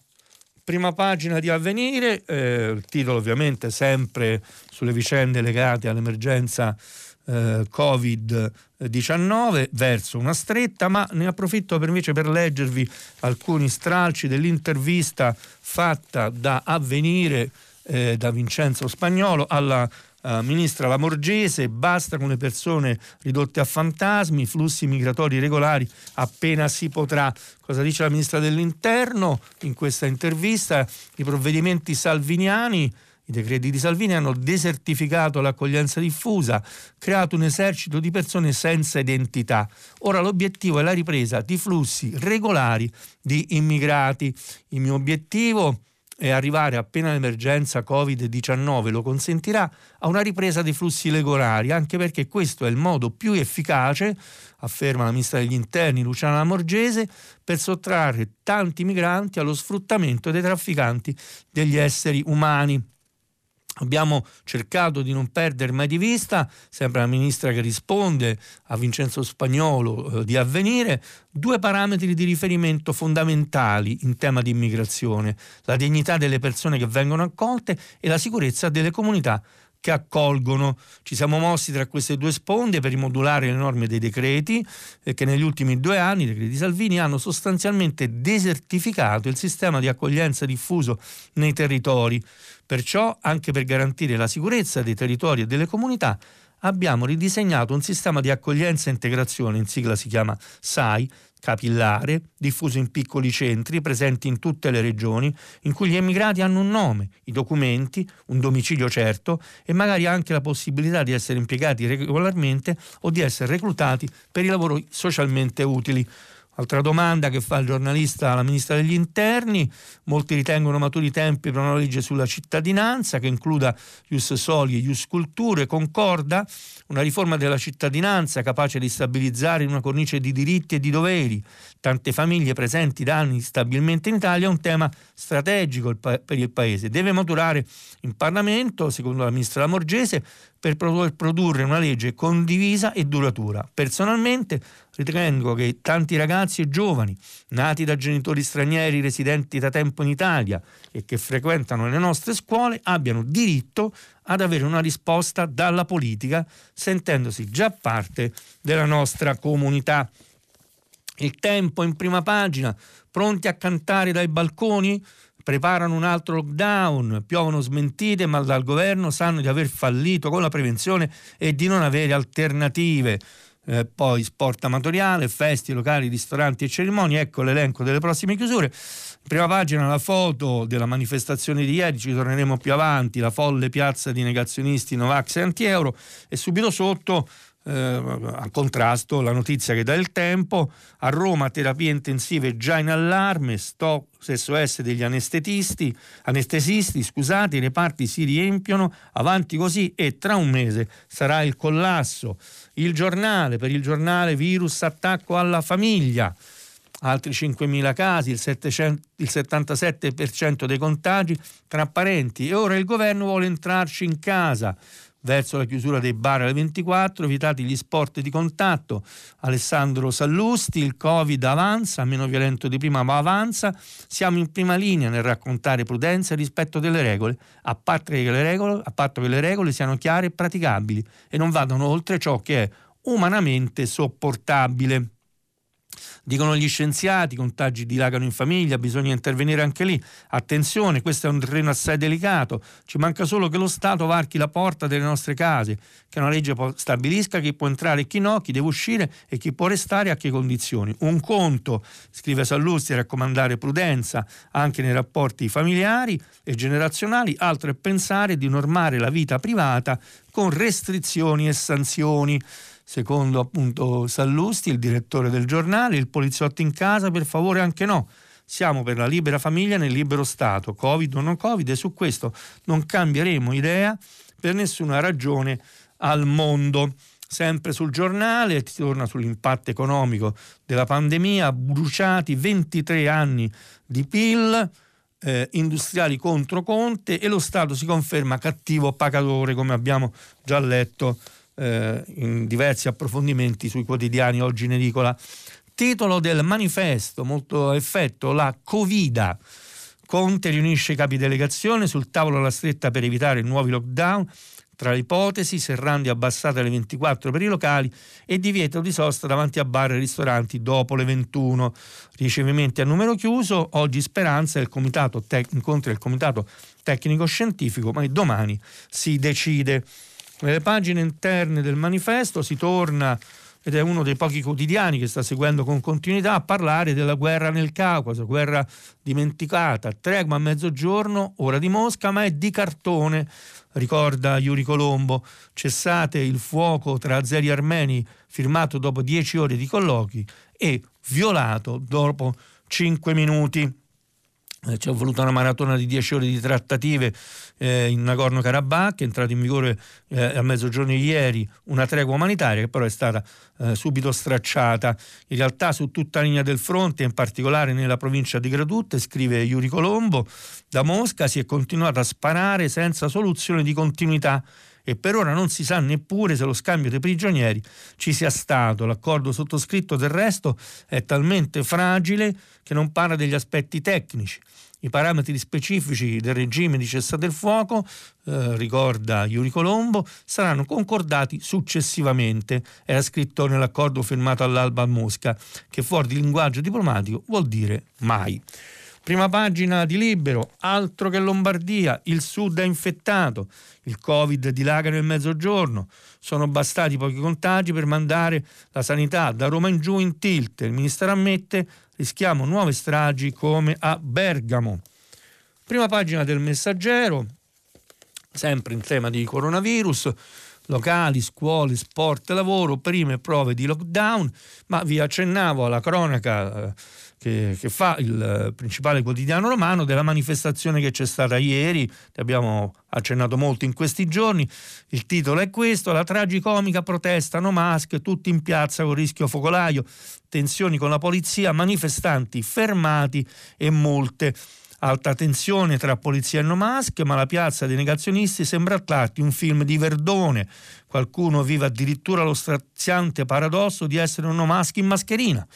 Prima pagina di avvenire, eh, il titolo ovviamente sempre sulle vicende legate all'emergenza eh, Covid-19 verso una stretta, ma ne approfitto per invece per leggervi alcuni stralci dell'intervista fatta da Avvenire eh, da Vincenzo Spagnolo alla uh, ministra Lamorgese, basta con le persone ridotte a fantasmi, flussi migratori regolari appena si potrà. Cosa dice la ministra dell'Interno in questa intervista? I provvedimenti salviniani i decreti di Salvini hanno desertificato l'accoglienza diffusa, creato un esercito di persone senza identità. Ora l'obiettivo è la ripresa di flussi regolari di immigrati. Il mio obiettivo e arrivare appena l'emergenza Covid-19 lo consentirà a una ripresa dei flussi regolari, anche perché questo è il modo più efficace, afferma la ministra degli interni Luciana Lamorgese, per sottrarre tanti migranti allo sfruttamento dei trafficanti degli esseri umani. Abbiamo cercato di non perdere mai di vista, sempre la ministra che risponde a Vincenzo Spagnolo eh, di avvenire, due parametri di riferimento fondamentali in tema di immigrazione, la dignità delle persone che vengono accolte e la sicurezza delle comunità che accolgono. Ci siamo mossi tra queste due sponde per rimodulare le norme dei decreti eh, che negli ultimi due anni, i decreti Salvini, hanno sostanzialmente desertificato il sistema di accoglienza diffuso nei territori. Perciò, anche per garantire la sicurezza dei territori e delle comunità, abbiamo ridisegnato un sistema di accoglienza e integrazione, in sigla si chiama SAI, capillare, diffuso in piccoli centri presenti in tutte le regioni, in cui gli emigrati hanno un nome, i documenti, un domicilio certo e magari anche la possibilità di essere impiegati regolarmente o di essere reclutati per i lavori socialmente utili. Altra domanda che fa il giornalista alla ministra degli interni, molti ritengono maturi i tempi per una legge sulla cittadinanza che includa Ius Soli e Ius Culture, concorda? Una riforma della cittadinanza capace di stabilizzare in una cornice di diritti e di doveri. Tante famiglie presenti da anni stabilmente in Italia è un tema strategico per il Paese. Deve maturare in Parlamento, secondo la ministra Lamorgese, per produrre una legge condivisa e duratura. Personalmente ritengo che tanti ragazzi e giovani nati da genitori stranieri residenti da tempo in Italia e che frequentano le nostre scuole abbiano diritto ad avere una risposta dalla politica sentendosi già parte della nostra comunità. Il tempo in prima pagina, pronti a cantare dai balconi? Preparano un altro lockdown, piovono smentite, ma dal governo sanno di aver fallito con la prevenzione e di non avere alternative. Eh, poi sport amatoriale, feste, locali, ristoranti e cerimonie, ecco l'elenco delle prossime chiusure. Prima pagina la foto della manifestazione di ieri, ci torneremo più avanti, la folle piazza di negazionisti Novax e anti-euro e subito sotto a contrasto la notizia che dà il tempo, a Roma terapie intensive già in allarme, stop SOS degli anestetisti, anestesisti, scusate, i reparti si riempiono, avanti così e tra un mese sarà il collasso. Il giornale, per il giornale virus attacco alla famiglia, altri 5.000 casi, il, 700, il 77% dei contagi. Tra parenti e ora il governo vuole entrarci in casa verso la chiusura dei bar alle 24, vietati gli sport di contatto. Alessandro Sallusti, il Covid avanza, meno violento di prima ma avanza, siamo in prima linea nel raccontare prudenza e rispetto delle regole, a patto che le regole, a patto che le regole siano chiare e praticabili e non vadano oltre ciò che è umanamente sopportabile. Dicono gli scienziati, i contagi dilagano in famiglia, bisogna intervenire anche lì. Attenzione, questo è un terreno assai delicato, ci manca solo che lo Stato varchi la porta delle nostre case, che una legge stabilisca chi può entrare e chi no, chi deve uscire e chi può restare e a che condizioni. Un conto, scrive Sallusti, raccomandare prudenza anche nei rapporti familiari e generazionali, altro è pensare di normare la vita privata con restrizioni e sanzioni. Secondo appunto Sallusti, il direttore del giornale, il poliziotto in casa, per favore anche no. Siamo per la libera famiglia nel libero Stato, Covid o non Covid, e su questo non cambieremo idea per nessuna ragione al mondo. Sempre sul giornale si torna sull'impatto economico della pandemia, bruciati 23 anni di PIL, eh, industriali contro Conte e lo Stato si conferma cattivo pagatore, come abbiamo già letto eh, in diversi approfondimenti sui quotidiani oggi in edicola. Titolo del manifesto, molto effetto, la Covida. Conte riunisce i capi delegazione sul tavolo alla stretta per evitare nuovi lockdown. Tra le ipotesi, serrandi abbassate alle 24 per i locali e divieto di sosta davanti a bar e ristoranti dopo le 21. Ricevimenti a numero chiuso, oggi speranza il comitato tec- incontri il comitato tecnico scientifico, ma domani si decide. Nelle pagine interne del manifesto si torna ed è uno dei pochi quotidiani che sta seguendo con continuità a parlare della guerra nel Caucaso, guerra dimenticata, tregua a mezzogiorno, ora di Mosca, ma è di cartone, ricorda Yuri Colombo, cessate il fuoco tra azeri armeni firmato dopo dieci ore di colloqui e violato dopo cinque minuti. Eh, ci è voluta una maratona di 10 ore di trattative eh, in Nagorno-Karabakh, è entrata in vigore eh, a mezzogiorno ieri una tregua umanitaria che però è stata eh, subito stracciata. In realtà su tutta la linea del fronte, in particolare nella provincia di Gradut, scrive Yuri Colombo, da Mosca si è continuato a sparare senza soluzione di continuità e per ora non si sa neppure se lo scambio dei prigionieri ci sia stato. L'accordo sottoscritto del resto è talmente fragile che non parla degli aspetti tecnici. I parametri specifici del regime di cessate il fuoco, eh, ricorda Iuri Colombo, saranno concordati successivamente. Era scritto nell'accordo firmato all'alba a Mosca, che fuori di linguaggio diplomatico vuol dire mai. Prima pagina di Libero, altro che Lombardia, il sud è infettato, il Covid dilaga nel mezzogiorno, sono bastati pochi contagi per mandare la sanità da Roma in giù in tilt. Il Ministero ammette rischiamo nuove stragi come a Bergamo. Prima pagina del Messaggero, sempre in tema di coronavirus, locali, scuole, sport, lavoro, prime prove di lockdown, ma vi accennavo alla cronaca eh, che, che, fa il principale quotidiano romano della manifestazione che c'è stata ieri, ne abbiamo accennato molto in questi giorni, il titolo è questo, la tragicomica protesta no mask, tutti in piazza con rischio focolaio, tensioni con la polizia, manifestanti fermati e multe alta tensione tra polizia e no mask, ma la piazza dei negazionisti sembra a tratti un film di Verdone. Qualcuno vive addirittura lo straziante paradosso di essere un no mask in mascherina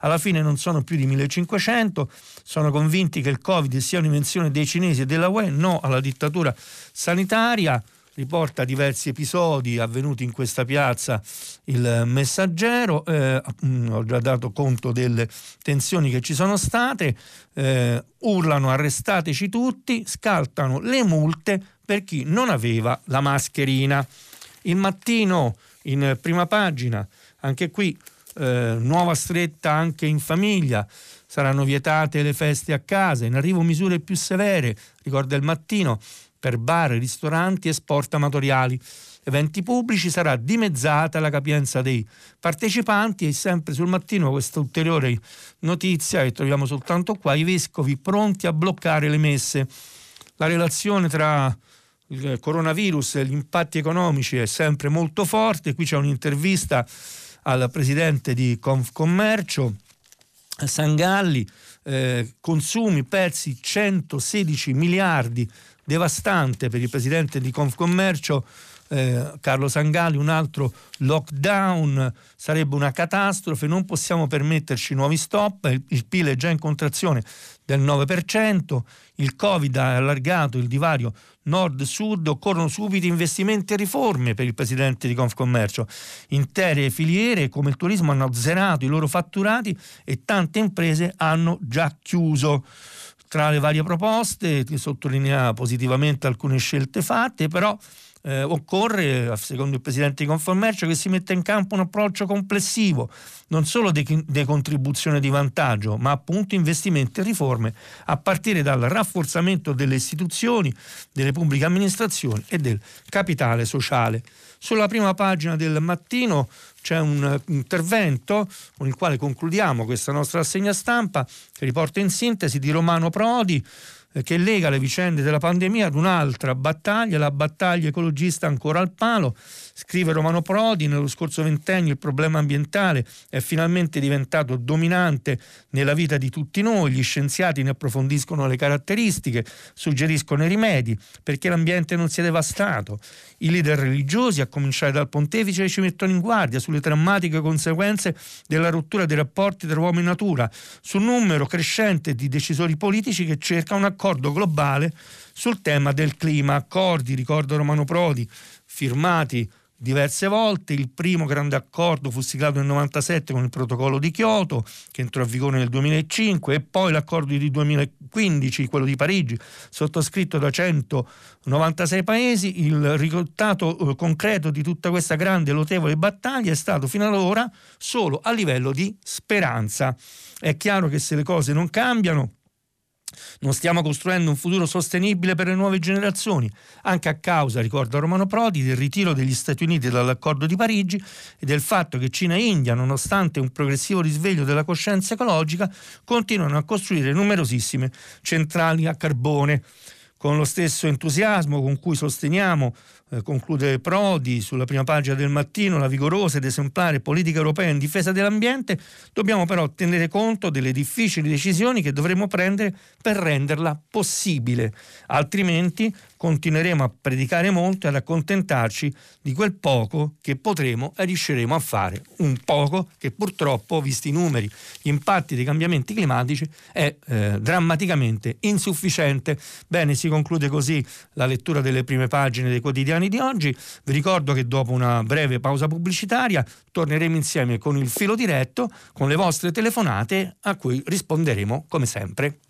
alla fine non sono più di 1500, sono convinti che il Covid sia un'invenzione dei cinesi e della UE, no alla dittatura sanitaria riporta diversi episodi avvenuti in questa piazza il messaggero, eh, mm, ho già dato conto delle tensioni che ci sono state, eh, urlano arrestateci tutti, scaltano le multe per chi non aveva la mascherina. Il mattino in prima pagina, anche qui eh, nuova stretta anche in famiglia, saranno vietate le feste a casa, in arrivo misure più severe, ricorda il mattino, per bar, ristoranti e sport amatoriali. Eventi pubblici sarà dimezzata la capienza dei partecipanti e sempre sul mattino questa ulteriore notizia che troviamo soltanto qua, i vescovi pronti a bloccare le messe. La relazione tra il coronavirus e gli impatti economici è sempre molto forte, qui c'è un'intervista al presidente di Confcommercio, Sangalli, eh, consumi persi 116 miliardi, devastante per il presidente di Confcommercio eh, Carlo Sangalli, un altro lockdown sarebbe una catastrofe, non possiamo permetterci nuovi stop, il, il PIL è già in contrazione del 9%, il Covid ha allargato il divario nord-sud, occorrono subito investimenti e riforme per il presidente di Confcommercio. Intere filiere come il turismo hanno zerato i loro fatturati e tante imprese hanno già chiuso. Tra le varie proposte, sottolinea positivamente alcune scelte fatte, però eh, occorre, secondo il Presidente di Confommercio, che si metta in campo un approccio complessivo, non solo di decontribuzione di vantaggio, ma appunto investimenti e riforme a partire dal rafforzamento delle istituzioni, delle pubbliche amministrazioni e del capitale sociale. Sulla prima pagina del mattino c'è un intervento con il quale concludiamo questa nostra assegna stampa che riporta in sintesi di Romano Prodi eh, che lega le vicende della pandemia ad un'altra battaglia, la battaglia ecologista ancora al palo. Scrive Romano Prodi, nello scorso ventennio il problema ambientale è finalmente diventato dominante nella vita di tutti noi, gli scienziati ne approfondiscono le caratteristiche, suggeriscono i rimedi, perché l'ambiente non sia devastato. I leader religiosi, a cominciare dal pontefice, ci mettono in guardia sulle drammatiche conseguenze della rottura dei rapporti tra uomo e natura, sul numero crescente di decisori politici che cercano un accordo globale sul tema del clima. Accordi, ricorda Romano Prodi, firmati diverse volte. Il primo grande accordo fu siglato nel 1997 con il protocollo di Kyoto, che entrò a vigore nel 2005, e poi l'accordo di 2015, quello di Parigi, sottoscritto da 196 paesi. Il risultato eh, concreto di tutta questa grande e lodevole battaglia è stato fino ad ora solo a livello di speranza. È chiaro che se le cose non cambiano, non stiamo costruendo un futuro sostenibile per le nuove generazioni, anche a causa, ricorda Romano Prodi, del ritiro degli Stati Uniti dall'accordo di Parigi e del fatto che Cina e India, nonostante un progressivo risveglio della coscienza ecologica, continuano a costruire numerosissime centrali a carbone con lo stesso entusiasmo con cui sosteniamo, eh, conclude Prodi sulla prima pagina del mattino, la vigorosa ed esemplare politica europea in difesa dell'ambiente, dobbiamo però tenere conto delle difficili decisioni che dovremo prendere per renderla possibile, altrimenti continueremo a predicare molto e ad accontentarci di quel poco che potremo e riusciremo a fare. Un poco che purtroppo, visti i numeri, gli impatti dei cambiamenti climatici, è eh, drammaticamente insufficiente. Bene, si conclude così la lettura delle prime pagine dei quotidiani di oggi. Vi ricordo che dopo una breve pausa pubblicitaria torneremo insieme con il filo diretto, con le vostre telefonate a cui risponderemo come sempre.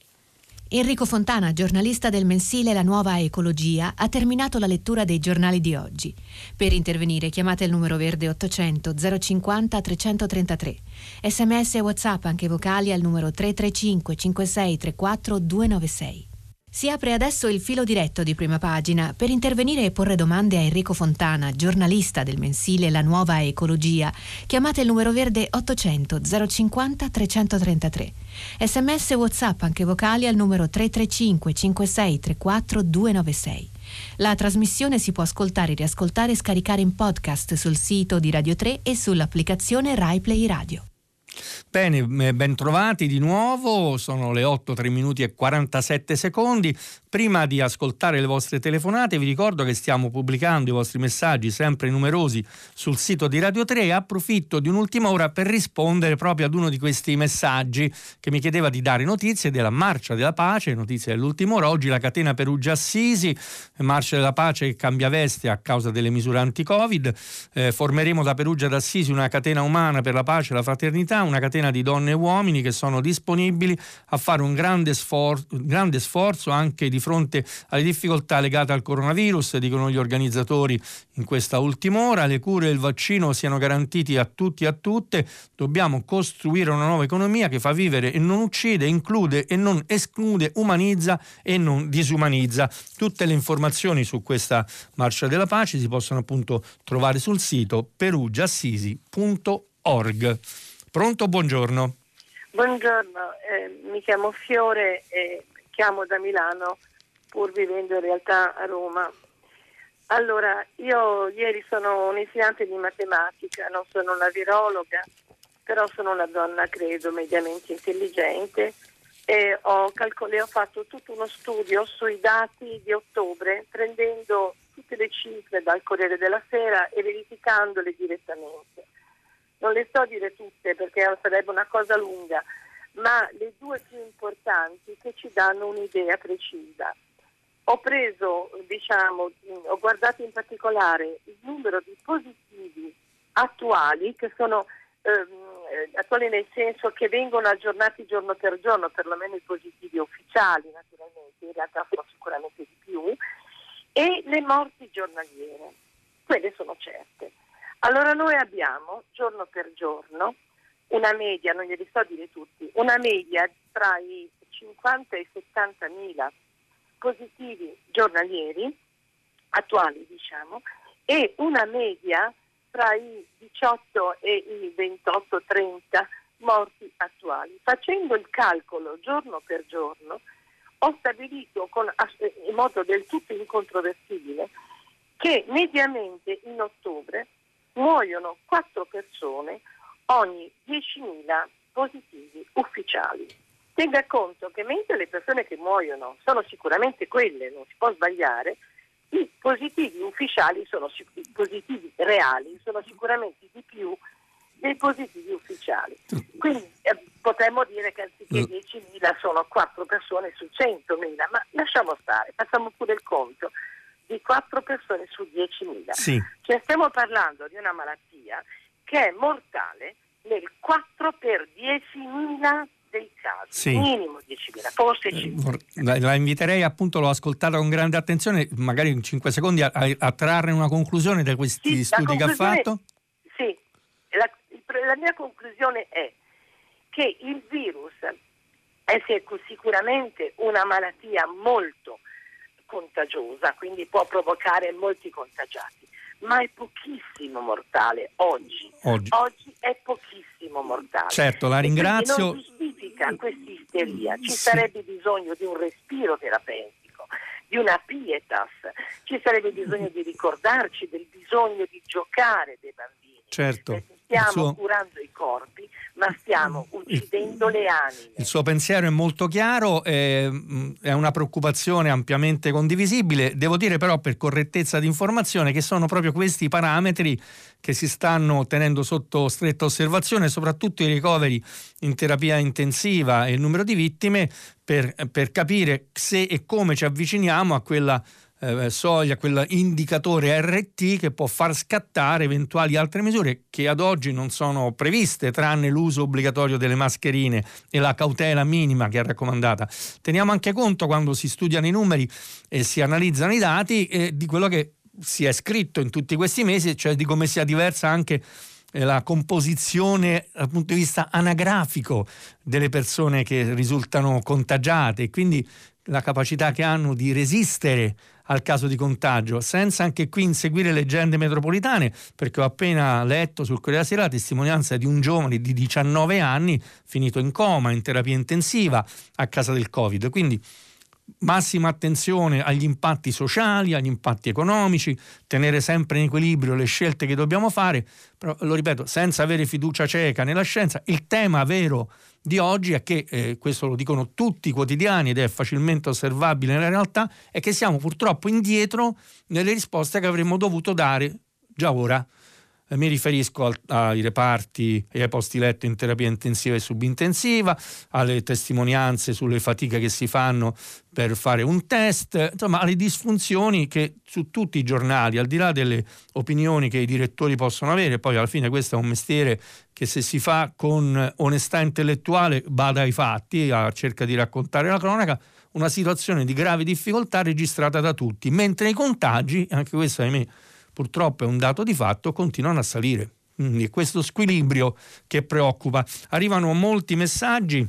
Enrico Fontana, giornalista del mensile La Nuova Ecologia, ha terminato la lettura dei giornali di oggi. Per intervenire chiamate il numero verde 800 050 333. Sms e WhatsApp anche vocali al numero 335 5634 296. Si apre adesso il filo diretto di prima pagina per intervenire e porre domande a Enrico Fontana, giornalista del mensile La Nuova Ecologia. Chiamate il numero verde 800 050 333. Sms WhatsApp anche vocali al numero 335 5634 296. La trasmissione si può ascoltare, riascoltare e scaricare in podcast sul sito di Radio 3 e sull'applicazione RaiPlay Radio. Bene, eh, ben trovati di nuovo, sono le 8, 3 minuti e 47 secondi. Prima di ascoltare le vostre telefonate vi ricordo che stiamo pubblicando i vostri messaggi sempre numerosi sul sito di Radio 3 e approfitto di un'ultima ora per rispondere proprio ad uno di questi messaggi che mi chiedeva di dare notizie della Marcia della Pace, notizie dell'ultima ora, oggi la catena Perugia-Assisi, Marcia della Pace che cambia veste a causa delle misure anti-Covid, eh, formeremo da Perugia ad Assisi una catena umana per la pace e la fraternità, una catena di donne e uomini che sono disponibili a fare un grande, sfor- grande sforzo anche di fronte alle difficoltà legate al coronavirus, dicono gli organizzatori in questa ultima ora, le cure e il vaccino siano garantiti a tutti e a tutte, dobbiamo costruire una nuova economia che fa vivere e non uccide, include e non esclude, umanizza e non disumanizza. Tutte le informazioni su questa marcia della pace si possono appunto trovare sul sito perugiassisi.org. Pronto, buongiorno. Buongiorno, eh, mi chiamo Fiore e chiamo da Milano pur vivendo in realtà a Roma. Allora, io ieri sono un di matematica, non sono una virologa, però sono una donna, credo, mediamente intelligente e ho, calcol- ho fatto tutto uno studio sui dati di ottobre, prendendo tutte le cifre dal Corriere della Sera e verificandole direttamente. Non le so dire tutte perché sarebbe una cosa lunga, ma le due più importanti che ci danno un'idea precisa. Ho preso, diciamo, ho guardato in particolare il numero di positivi attuali che sono ehm, attuali nel senso che vengono aggiornati giorno per giorno, perlomeno i positivi ufficiali naturalmente, in realtà sono sicuramente di più, e le morti giornaliere. Quelle sono certe. Allora noi abbiamo giorno per giorno una media, non glieli so dire tutti, una media tra i 50 e i 70 mila positivi giornalieri, attuali diciamo, e una media tra i 18 e i 28-30 morti attuali. Facendo il calcolo giorno per giorno, ho stabilito con, in modo del tutto incontrovertibile che mediamente in ottobre muoiono 4 persone ogni 10.000 positivi ufficiali. Tenga conto che mentre le persone che muoiono sono sicuramente quelle, non si può sbagliare, i positivi ufficiali sono i positivi reali, sono sicuramente di più dei positivi ufficiali. Quindi eh, potremmo dire che anziché 10.000 sono 4 persone su 100.000, ma lasciamo stare, facciamo pure il conto di 4 persone su 10.000. Sì. Cioè stiamo parlando di una malattia che è mortale nel 4 per 10.000 dei casi, sì. minimo 10.000, forse 5.000. Eh, la, la, inviterei appunto, l'ho ascoltata con grande attenzione, magari in 5 secondi a, a trarre una conclusione da questi sì, studi che ha fatto. Sì, la, la mia conclusione è che il virus è sicuramente una malattia molto contagiosa, quindi può provocare molti contagiati, ma è pochissimo mortale oggi. Oggi, oggi è pochissimo mortale. Certo, la ringrazio. non giustifica questa isteria, ci sì. sarebbe bisogno di un respiro terapeutico, di una pietas, ci sarebbe bisogno di ricordarci del bisogno di giocare dei bambini. Certo stiamo suo... curando i corpi, ma stiamo uccidendo il... le anime. Il suo pensiero è molto chiaro, è, è una preoccupazione ampiamente condivisibile. Devo dire però per correttezza di informazione che sono proprio questi parametri che si stanno tenendo sotto stretta osservazione, soprattutto i ricoveri in terapia intensiva e il numero di vittime, per, per capire se e come ci avviciniamo a quella eh, soglia, quell'indicatore RT che può far scattare eventuali altre misure che ad oggi non sono previste, tranne l'uso obbligatorio delle mascherine e la cautela minima che è raccomandata. Teniamo anche conto quando si studiano i numeri e si analizzano i dati eh, di quello che si è scritto in tutti questi mesi, cioè di come sia diversa anche eh, la composizione dal punto di vista anagrafico delle persone che risultano contagiate. Quindi la capacità che hanno di resistere al caso di contagio, senza anche qui inseguire leggende metropolitane, perché ho appena letto sul Corriere Sera la testimonianza di un giovane di 19 anni finito in coma, in terapia intensiva a causa del Covid. Quindi massima attenzione agli impatti sociali, agli impatti economici, tenere sempre in equilibrio le scelte che dobbiamo fare, però lo ripeto, senza avere fiducia cieca nella scienza. Il tema vero di oggi è che, eh, questo lo dicono tutti i quotidiani ed è facilmente osservabile nella realtà, è che siamo purtroppo indietro nelle risposte che avremmo dovuto dare già ora. Eh, mi riferisco al, ai reparti e ai posti letto in terapia intensiva e subintensiva, alle testimonianze sulle fatiche che si fanno per fare un test, insomma alle disfunzioni che su tutti i giornali, al di là delle opinioni che i direttori possono avere, poi alla fine questo è un mestiere che se si fa con onestà intellettuale bada ai fatti, cerca di raccontare la cronaca, una situazione di grave difficoltà registrata da tutti, mentre i contagi, anche questo ahimè purtroppo è un dato di fatto, continuano a salire. Quindi è questo squilibrio che preoccupa. Arrivano molti messaggi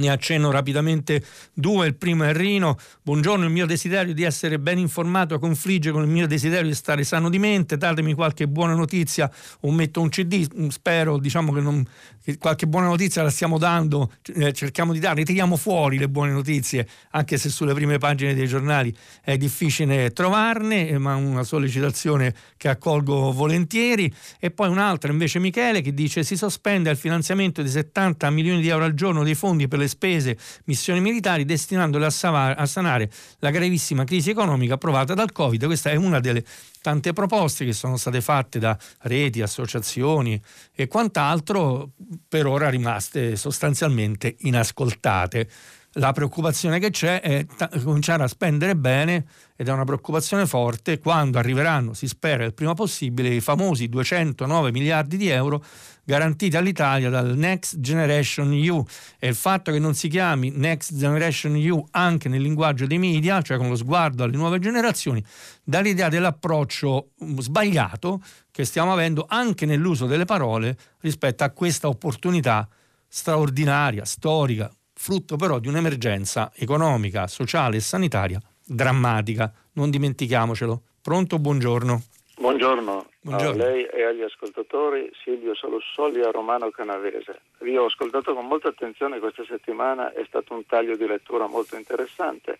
ne accenno rapidamente due. Il primo è Rino. Buongiorno, il mio desiderio di essere ben informato confligge con il mio desiderio di stare sano di mente. Datemi qualche buona notizia o metto un CD. Spero diciamo, che, non, che qualche buona notizia la stiamo dando. Eh, cerchiamo di dare, tiriamo fuori le buone notizie, anche se sulle prime pagine dei giornali è difficile trovarne, eh, ma una sollecitazione che accolgo volentieri. E poi un'altra invece Michele che dice si sospende il finanziamento di 70 milioni di euro al giorno dei fondi per le spese missioni militari destinandole a, savare, a sanare la gravissima crisi economica provata dal Covid. Questa è una delle tante proposte che sono state fatte da reti, associazioni e quant'altro, per ora rimaste sostanzialmente inascoltate la preoccupazione che c'è è t- cominciare a spendere bene ed è una preoccupazione forte quando arriveranno, si spera il prima possibile, i famosi 209 miliardi di euro garantiti all'Italia dal Next Generation EU e il fatto che non si chiami Next Generation EU anche nel linguaggio dei media, cioè con lo sguardo alle nuove generazioni, dà l'idea dell'approccio mm, sbagliato che stiamo avendo anche nell'uso delle parole rispetto a questa opportunità straordinaria, storica, frutto però di un'emergenza economica, sociale e sanitaria drammatica. Non dimentichiamocelo. Pronto, buongiorno. Buongiorno, buongiorno. a lei e agli ascoltatori Silvio Solussoli a Romano Canavese. Vi ho ascoltato con molta attenzione questa settimana, è stato un taglio di lettura molto interessante.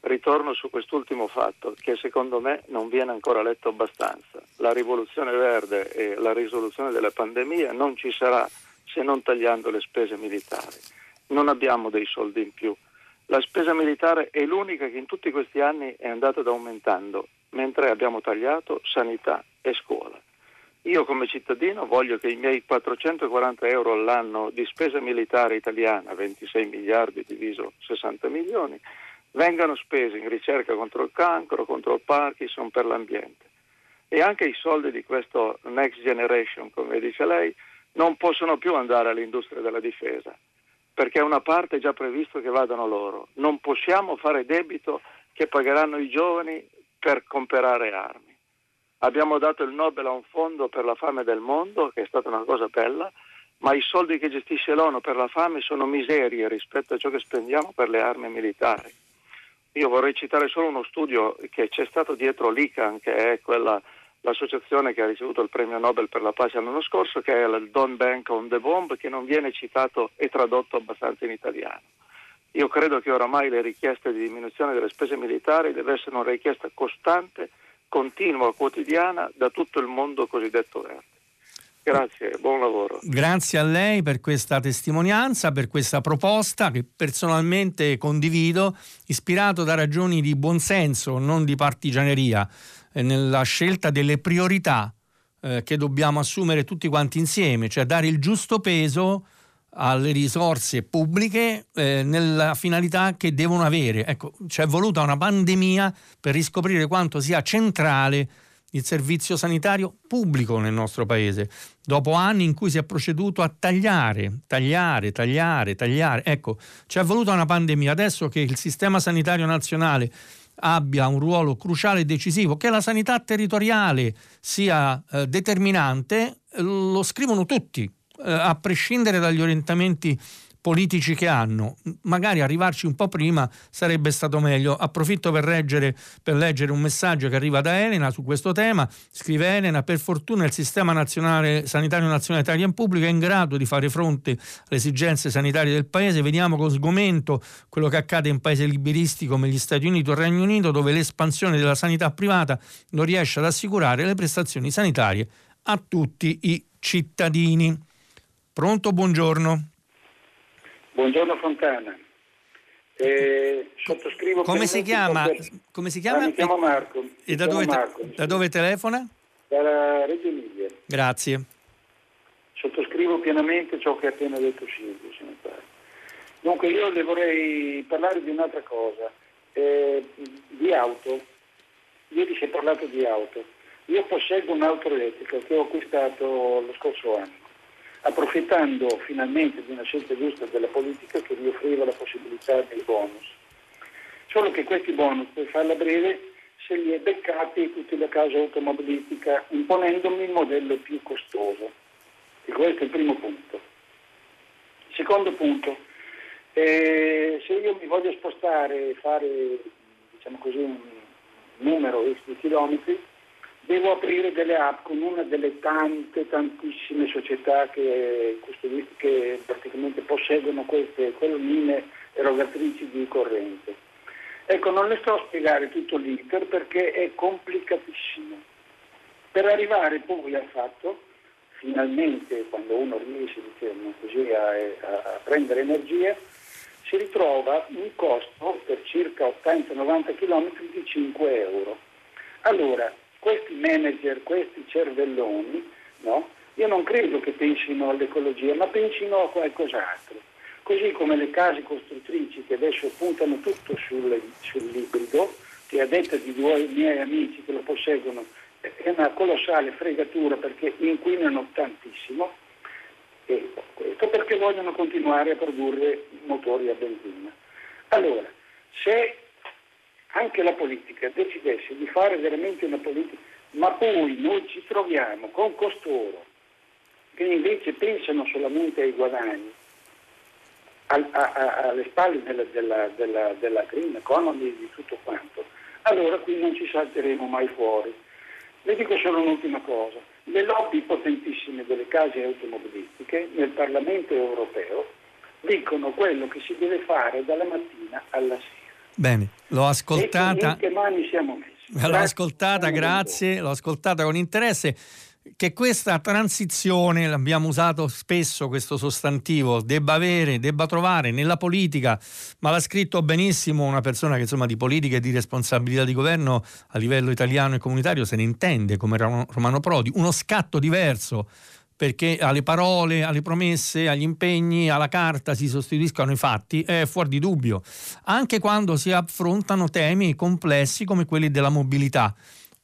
Ritorno su quest'ultimo fatto che secondo me non viene ancora letto abbastanza. La rivoluzione verde e la risoluzione della pandemia non ci sarà se non tagliando le spese militari non abbiamo dei soldi in più. La spesa militare è l'unica che in tutti questi anni è andata aumentando, mentre abbiamo tagliato sanità e scuola. Io come cittadino voglio che i miei 440 euro all'anno di spesa militare italiana, 26 miliardi diviso 60 milioni, vengano spesi in ricerca contro il cancro, contro il Parkinson, per l'ambiente. E anche i soldi di questo Next Generation, come dice lei, non possono più andare all'industria della difesa perché una parte è già previsto che vadano loro. Non possiamo fare debito che pagheranno i giovani per comprare armi. Abbiamo dato il Nobel a un fondo per la fame del mondo, che è stata una cosa bella, ma i soldi che gestisce l'ONU per la fame sono miserie rispetto a ciò che spendiamo per le armi militari. Io vorrei citare solo uno studio che c'è stato dietro l'ICAN, che è quella l'associazione che ha ricevuto il premio Nobel per la pace l'anno scorso, che è il Don Bank on the Bomb, che non viene citato e tradotto abbastanza in italiano. Io credo che oramai le richieste di diminuzione delle spese militari deve essere una richiesta costante, continua, quotidiana da tutto il mondo cosiddetto verde. Grazie, buon lavoro. Grazie a lei per questa testimonianza, per questa proposta che personalmente condivido, ispirato da ragioni di buonsenso, non di partigianeria. Eh, nella scelta delle priorità eh, che dobbiamo assumere tutti quanti insieme, cioè dare il giusto peso alle risorse pubbliche eh, nella finalità che devono avere. Ecco, c'è voluta una pandemia per riscoprire quanto sia centrale il servizio sanitario pubblico nel nostro paese, dopo anni in cui si è proceduto a tagliare, tagliare, tagliare, tagliare. Ecco, ci è voluta una pandemia. Adesso che il sistema sanitario nazionale abbia un ruolo cruciale e decisivo, che la sanità territoriale sia eh, determinante, lo scrivono tutti, eh, a prescindere dagli orientamenti politici che hanno. Magari arrivarci un po' prima sarebbe stato meglio. Approfitto per leggere, per leggere un messaggio che arriva da Elena su questo tema. Scrive Elena, per fortuna il sistema nazionale, sanitario nazionale italiano pubblico è in grado di fare fronte alle esigenze sanitarie del paese. Vediamo con sgomento quello che accade in paesi liberisti come gli Stati Uniti o il Regno Unito dove l'espansione della sanità privata non riesce ad assicurare le prestazioni sanitarie a tutti i cittadini. Pronto, buongiorno. Buongiorno Fontana. Eh, sottoscrivo come si, chiama? Per... come si chiama? Ah, mi chiamo Marco. E da, dove, Marco. da dove telefona? Dalla Reggio Emilia. Grazie. Sottoscrivo pienamente ciò che ha appena detto Silvio, se mi pare. Dunque io le vorrei parlare di un'altra cosa, eh, di auto. Ieri si è parlato di auto. Io posseggo un'auto elettrica che ho acquistato lo scorso anno approfittando finalmente di una scelta giusta della politica che mi offriva la possibilità dei bonus. Solo che questi bonus, per farla breve, se li è beccati tutti la casa automobilistica, imponendomi il modello più costoso. E questo è il primo punto. Secondo punto, eh, se io mi voglio spostare e fare diciamo così, un numero di chilometri, devo aprire delle app con una delle tante, tantissime società che, che praticamente posseggono queste colonnine erogatrici di corrente. Ecco, non le sto a spiegare tutto l'iter perché è complicatissimo. Per arrivare poi al fatto, finalmente, quando uno riesce diciamo così, a, a, prendere energia, si ritrova un costo per circa 80-90 km di 5 euro. Allora, questi manager, questi cervelloni, no? io non credo che pensino all'ecologia, ma pensino a qualcos'altro. Così come le case costruttrici che adesso puntano tutto sul, sull'ibrido, che a detta di due miei amici che lo posseggono è una colossale fregatura perché inquinano tantissimo, e questo perché vogliono continuare a produrre motori a benzina. Allora, se anche la politica decidesse di fare veramente una politica, ma poi noi ci troviamo con costoro che invece pensano solamente ai guadagni, a, a, a, alle spalle della, della, della, della green economy e di tutto quanto, allora qui non ci salteremo mai fuori. Le dico solo un'ultima cosa, le lobby potentissime delle case automobilistiche nel Parlamento europeo dicono quello che si deve fare dalla mattina alla sera. Bene, l'ho ascoltata. E mani siamo messi. L'ho ascoltata, grazie, l'ho ascoltata con interesse. Che questa transizione, l'abbiamo usato spesso questo sostantivo, debba avere, debba trovare nella politica, ma l'ha scritto benissimo una persona che insomma di politica e di responsabilità di governo a livello italiano e comunitario se ne intende come Romano Prodi, uno scatto diverso perché alle parole, alle promesse, agli impegni, alla carta si sostituiscono i fatti, è fuori di dubbio, anche quando si affrontano temi complessi come quelli della mobilità.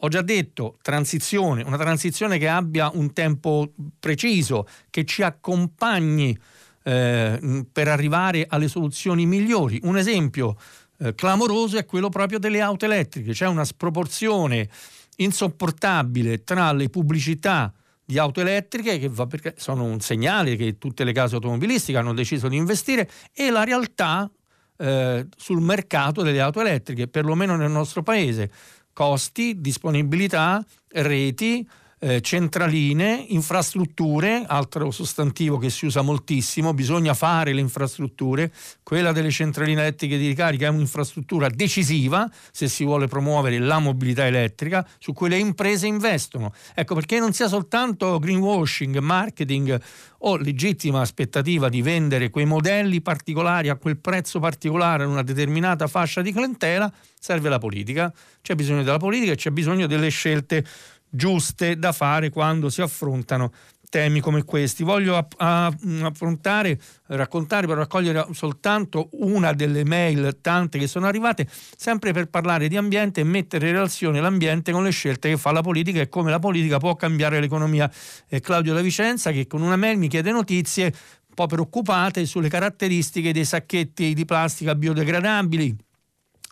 Ho già detto, transizione, una transizione che abbia un tempo preciso, che ci accompagni eh, per arrivare alle soluzioni migliori. Un esempio eh, clamoroso è quello proprio delle auto elettriche, c'è una sproporzione insopportabile tra le pubblicità di auto elettriche che va perché sono un segnale che tutte le case automobilistiche hanno deciso di investire e la realtà eh, sul mercato delle auto elettriche, perlomeno nel nostro paese. Costi, disponibilità, reti, eh, centraline, infrastrutture, altro sostantivo che si usa moltissimo, bisogna fare le infrastrutture, quella delle centraline elettriche di ricarica è un'infrastruttura decisiva se si vuole promuovere la mobilità elettrica, su cui le imprese investono. Ecco perché non sia soltanto greenwashing, marketing o legittima aspettativa di vendere quei modelli particolari a quel prezzo particolare a una determinata fascia di clientela, serve la politica. C'è bisogno della politica e c'è bisogno delle scelte giuste da fare quando si affrontano temi come questi. Voglio affrontare, raccontare, per raccogliere soltanto una delle mail tante che sono arrivate, sempre per parlare di ambiente e mettere in relazione l'ambiente con le scelte che fa la politica e come la politica può cambiare l'economia. È Claudio da Vicenza che con una mail mi chiede notizie un po' preoccupate sulle caratteristiche dei sacchetti di plastica biodegradabili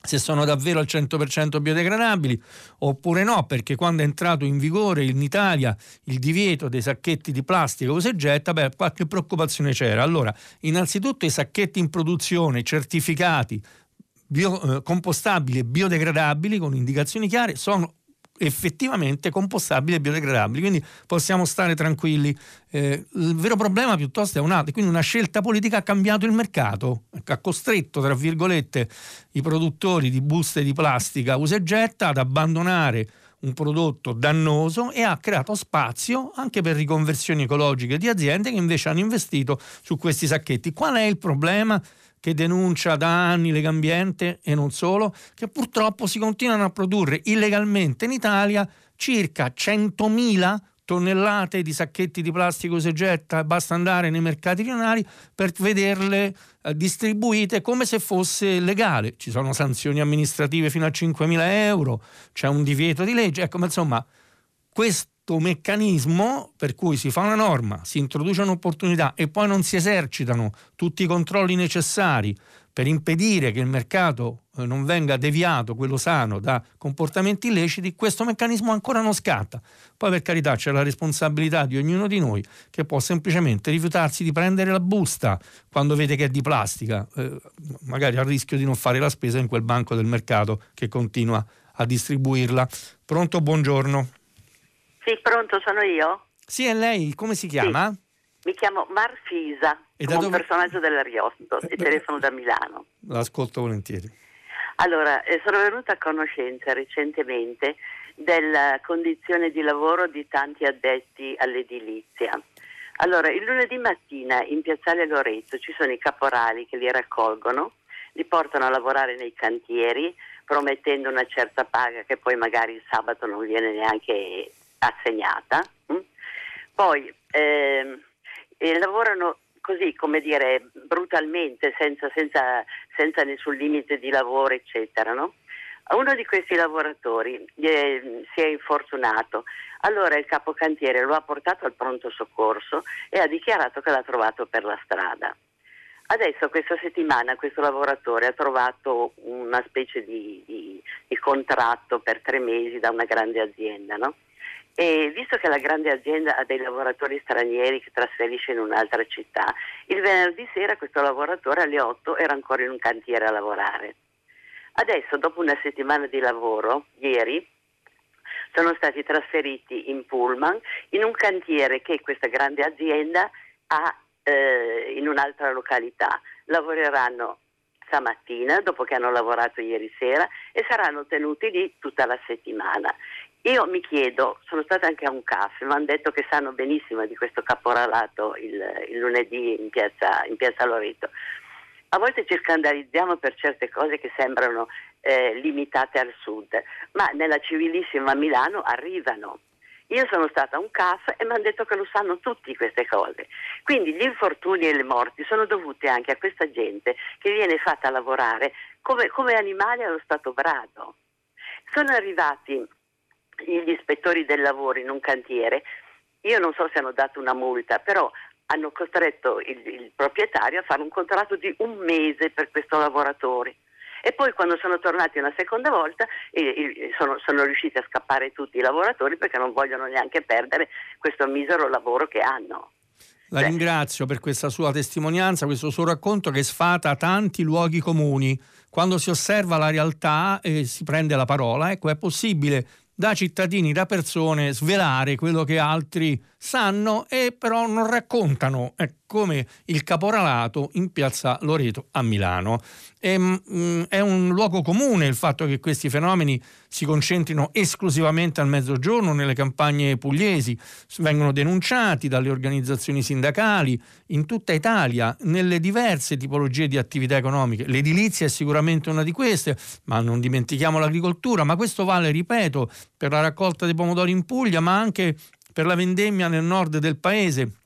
se sono davvero al 100% biodegradabili oppure no, perché quando è entrato in vigore in Italia il divieto dei sacchetti di plastica usa e getta, beh, qualche preoccupazione c'era. Allora, innanzitutto i sacchetti in produzione certificati bio, eh, compostabili e biodegradabili con indicazioni chiare sono effettivamente compostabili e biodegradabili, quindi possiamo stare tranquilli. Eh, il vero problema piuttosto è un altro, quindi una scelta politica ha cambiato il mercato, ha costretto, tra virgolette, i produttori di buste di plastica usa e getta ad abbandonare un prodotto dannoso e ha creato spazio anche per riconversioni ecologiche di aziende che invece hanno investito su questi sacchetti. Qual è il problema? Che denuncia da anni Legambiente e non solo, che purtroppo si continuano a produrre illegalmente in Italia circa 100.000 tonnellate di sacchetti di plastica usegetta, basta andare nei mercati rionali per vederle eh, distribuite come se fosse legale. Ci sono sanzioni amministrative fino a 5.000 euro, c'è un divieto di legge, ecco, ma insomma, questo meccanismo per cui si fa una norma, si introduce un'opportunità e poi non si esercitano tutti i controlli necessari per impedire che il mercato eh, non venga deviato, quello sano, da comportamenti illeciti, questo meccanismo ancora non scatta. Poi per carità c'è la responsabilità di ognuno di noi che può semplicemente rifiutarsi di prendere la busta quando vede che è di plastica, eh, magari a rischio di non fare la spesa in quel banco del mercato che continua a distribuirla. Pronto, buongiorno. Sì, pronto, sono io? Sì, è lei, come si chiama? Sì. Mi chiamo Marfisa, e sono dove... un personaggio dell'Ariosto e telefono da Milano. L'ascolto volentieri. Allora, eh, sono venuta a conoscenza recentemente della condizione di lavoro di tanti addetti all'edilizia. Allora, il lunedì mattina in piazzale Loreto ci sono i caporali che li raccolgono, li portano a lavorare nei cantieri promettendo una certa paga che poi magari il sabato non viene neanche assegnata. Hm? Poi eh, lavorano così, come dire, brutalmente, senza, senza, senza, nessun limite di lavoro, eccetera. No? Uno di questi lavoratori eh, si è infortunato, allora il capocantiere lo ha portato al pronto soccorso e ha dichiarato che l'ha trovato per la strada. Adesso questa settimana questo lavoratore ha trovato una specie di, di, di contratto per tre mesi da una grande azienda, no? E visto che la grande azienda ha dei lavoratori stranieri che trasferisce in un'altra città, il venerdì sera questo lavoratore alle 8 era ancora in un cantiere a lavorare. Adesso, dopo una settimana di lavoro, ieri, sono stati trasferiti in pullman in un cantiere che questa grande azienda ha eh, in un'altra località. Lavoreranno stamattina, dopo che hanno lavorato ieri sera, e saranno tenuti lì tutta la settimana. Io mi chiedo, sono stata anche a un caffè, mi hanno detto che sanno benissimo di questo caporalato il, il lunedì in piazza, in piazza, Loreto. A volte ci scandalizziamo per certe cose che sembrano eh, limitate al sud, ma nella civilissima Milano arrivano. Io sono stata a un caffè e mi hanno detto che lo sanno tutti queste cose. Quindi gli infortuni e le morti sono dovuti anche a questa gente che viene fatta lavorare come, come animali allo stato brado. Sono arrivati gli ispettori del lavoro in un cantiere, io non so se hanno dato una multa, però hanno costretto il, il proprietario a fare un contratto di un mese per questo lavoratore. E poi quando sono tornati una seconda volta eh, sono, sono, riusciti a scappare tutti i lavoratori perché non vogliono neanche perdere questo misero lavoro che hanno. La Beh. ringrazio per questa sua testimonianza, questo suo racconto che sfata tanti luoghi comuni. Quando si osserva la realtà e si prende la parola, ecco, è possibile da cittadini, da persone, svelare quello che altri sanno e però non raccontano, è come il caporalato in piazza Loreto a Milano. E, mh, mm, è un luogo comune il fatto che questi fenomeni si concentrino esclusivamente al mezzogiorno nelle campagne pugliesi, vengono denunciati dalle organizzazioni sindacali in tutta Italia, nelle diverse tipologie di attività economiche. L'edilizia è sicuramente una di queste, ma non dimentichiamo l'agricoltura, ma questo vale, ripeto, per la raccolta dei pomodori in Puglia, ma anche per la vendemmia nel nord del paese.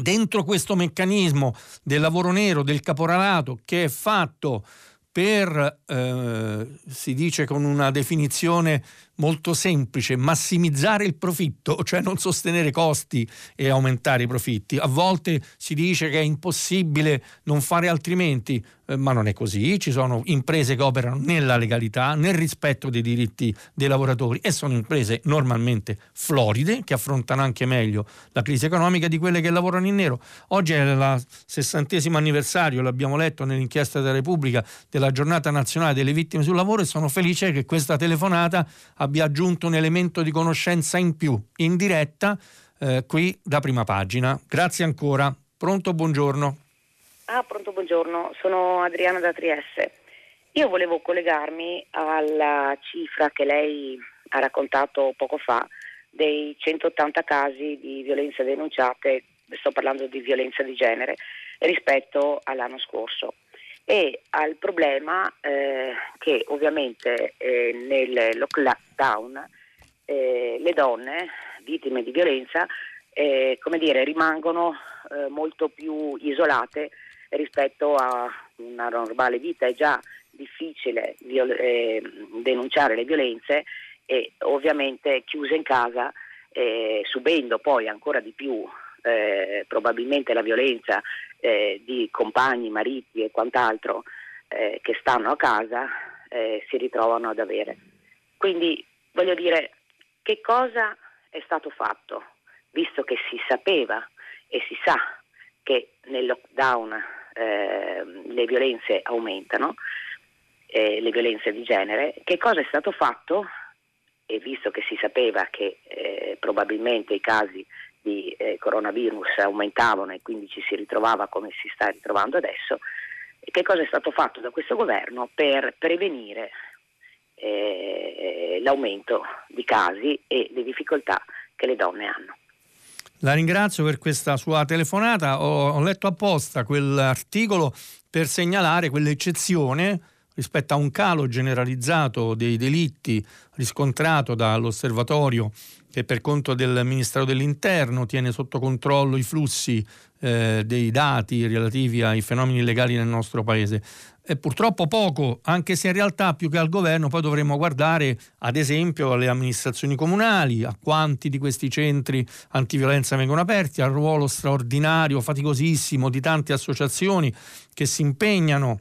Dentro questo meccanismo del lavoro nero, del caporalato, che è fatto per, eh, si dice con una definizione molto semplice, massimizzare il profitto, cioè non sostenere costi e aumentare i profitti. A volte si dice che è impossibile non fare altrimenti, eh, ma non è così, ci sono imprese che operano nella legalità, nel rispetto dei diritti dei lavoratori e sono imprese normalmente floride che affrontano anche meglio la crisi economica di quelle che lavorano in nero. Oggi è il sessantesimo anniversario, l'abbiamo letto nell'inchiesta della Repubblica, della giornata nazionale delle vittime sul lavoro e sono felice che questa telefonata aggiunto un elemento di conoscenza in più, in diretta, eh, qui da prima pagina. Grazie ancora. Pronto, buongiorno. Ah, pronto, buongiorno. Sono Adriana da Trieste. Io volevo collegarmi alla cifra che lei ha raccontato poco fa dei 180 casi di violenze denunciate, sto parlando di violenza di genere, rispetto all'anno scorso e al problema eh, che ovviamente eh, nel lockdown eh, le donne vittime di violenza eh, come dire, rimangono eh, molto più isolate rispetto a una normale vita. È già difficile viol- eh, denunciare le violenze e ovviamente chiuse in casa, subendo poi ancora di più probabilmente la violenza eh, di compagni, mariti e quant'altro eh, che stanno a casa eh, si ritrovano ad avere. Quindi voglio dire, che cosa è stato fatto, visto che si sapeva e si sa che nel lockdown eh, le violenze aumentano, eh, le violenze di genere, che cosa è stato fatto e visto che si sapeva che eh, probabilmente i casi di eh, coronavirus aumentavano e quindi ci si ritrovava come si sta ritrovando adesso, che cosa è stato fatto da questo governo per prevenire eh, l'aumento di casi e le difficoltà che le donne hanno. La ringrazio per questa sua telefonata. Ho, ho letto apposta quell'articolo per segnalare quell'eccezione rispetto a un calo generalizzato dei delitti riscontrato dall'osservatorio che per conto del Ministero dell'Interno tiene sotto controllo i flussi eh, dei dati relativi ai fenomeni illegali nel nostro paese. E purtroppo poco, anche se in realtà più che al governo poi dovremmo guardare ad esempio alle amministrazioni comunali, a quanti di questi centri antiviolenza vengono aperti, al ruolo straordinario, faticosissimo di tante associazioni che si impegnano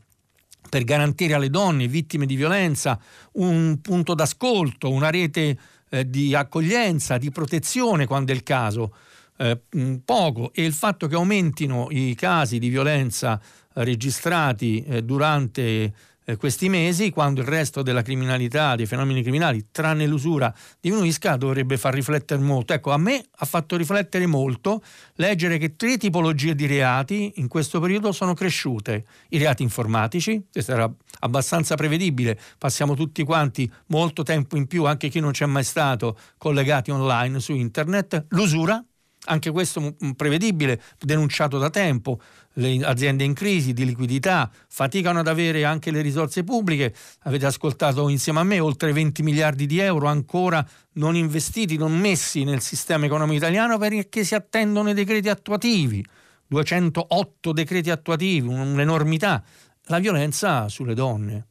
per garantire alle donne vittime di violenza un punto d'ascolto, una rete eh, di accoglienza, di protezione quando è il caso. Eh, poco e il fatto che aumentino i casi di violenza registrati eh, durante eh, questi mesi, quando il resto della criminalità, dei fenomeni criminali, tranne l'usura, diminuisca, dovrebbe far riflettere molto. Ecco, a me ha fatto riflettere molto leggere che tre tipologie di reati in questo periodo sono cresciute. I reati informatici, questo era abbastanza prevedibile, passiamo tutti quanti molto tempo in più, anche chi non c'è mai stato, collegati online su internet, l'usura, anche questo prevedibile, denunciato da tempo, le aziende in crisi di liquidità faticano ad avere anche le risorse pubbliche, avete ascoltato insieme a me oltre 20 miliardi di euro ancora non investiti, non messi nel sistema economico italiano perché si attendono i decreti attuativi, 208 decreti attuativi, un'enormità, la violenza sulle donne.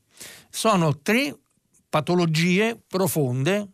Sono tre patologie profonde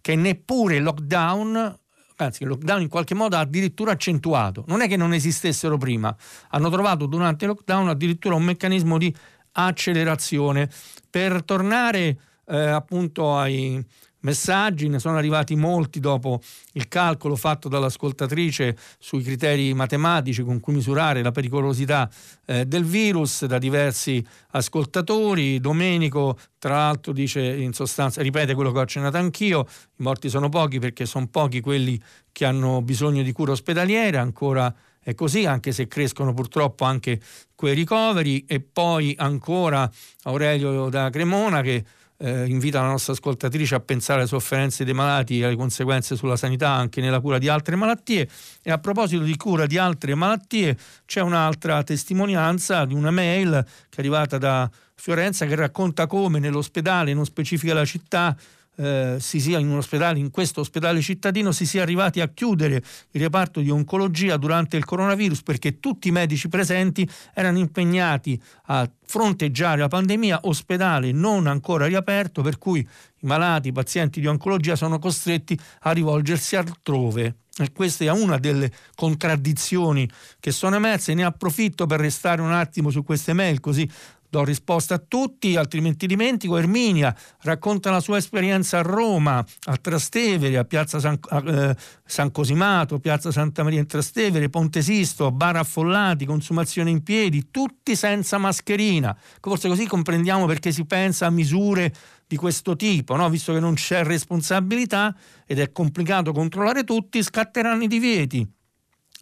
che neppure il lockdown anzi il lockdown in qualche modo ha addirittura accentuato. Non è che non esistessero prima, hanno trovato durante il lockdown addirittura un meccanismo di accelerazione. Per tornare eh, appunto ai, messaggi, ne sono arrivati molti dopo il calcolo fatto dall'ascoltatrice sui criteri matematici con cui misurare la pericolosità eh, del virus da diversi ascoltatori. Domenico, tra l'altro, dice in sostanza, ripete quello che ho accennato anch'io, i morti sono pochi perché sono pochi quelli che hanno bisogno di cura ospedaliera, ancora è così, anche se crescono purtroppo anche quei ricoveri. E poi ancora Aurelio da Cremona che eh, invita la nostra ascoltatrice a pensare alle sofferenze dei malati e alle conseguenze sulla sanità anche nella cura di altre malattie. E a proposito di cura di altre malattie, c'è un'altra testimonianza di una mail che è arrivata da Fiorenza che racconta come nell'ospedale, non specifica la città, eh, si sia in un ospedale, in questo ospedale cittadino, si sia arrivati a chiudere il reparto di oncologia durante il coronavirus perché tutti i medici presenti erano impegnati a fronteggiare la pandemia, ospedale non ancora riaperto, per cui i malati, i pazienti di oncologia sono costretti a rivolgersi altrove. E questa è una delle contraddizioni che sono emerse. Ne approfitto per restare un attimo su queste mail, così do risposta a tutti, altrimenti dimentico. Erminia racconta la sua esperienza a Roma, a Trastevere, a Piazza San, eh, San Cosimato, Piazza Santa Maria in Trastevere, Ponte Sisto, bar affollati, consumazione in piedi, tutti senza mascherina. Forse così comprendiamo perché si pensa a misure di questo tipo, no? visto che non c'è responsabilità ed è complicato controllare tutti, scatteranno i divieti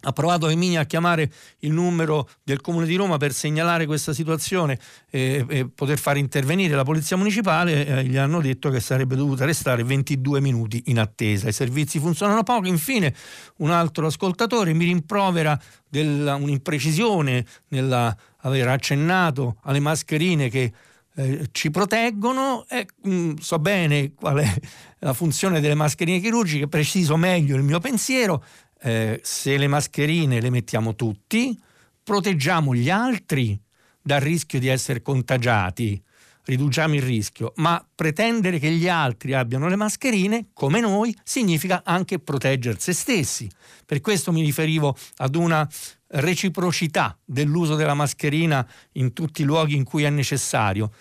ha provato Emilia a chiamare il numero del Comune di Roma per segnalare questa situazione e, e poter fare intervenire la Polizia Municipale, eh, gli hanno detto che sarebbe dovuta restare 22 minuti in attesa. I servizi funzionano poco. Infine un altro ascoltatore mi rimprovera della, un'imprecisione nell'aver accennato alle mascherine che eh, ci proteggono e mh, mm, so bene qual è la funzione delle mascherine chirurgiche, preciso meglio il mio pensiero, eh, se le mascherine le mettiamo tutti, proteggiamo gli altri dal rischio di essere contagiati, riduciamo il rischio, ma pretendere che gli altri abbiano le mascherine, come noi, significa anche proteggere se stessi. Per questo mi riferivo ad una reciprocità dell'uso della mascherina in tutti i luoghi in cui è necessario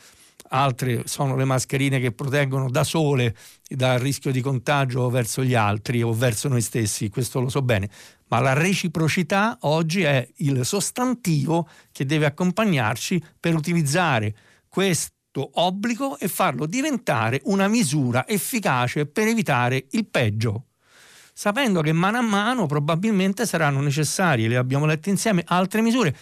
altre sono le mascherine che proteggono da sole dal rischio di contagio verso gli altri o verso noi stessi, questo lo so bene, ma la reciprocità oggi è il sostantivo che deve accompagnarci per utilizzare questo obbligo e farlo diventare una misura efficace per evitare il peggio sapendo che mano a mano probabilmente saranno necessarie, le abbiamo lette insieme, altre misure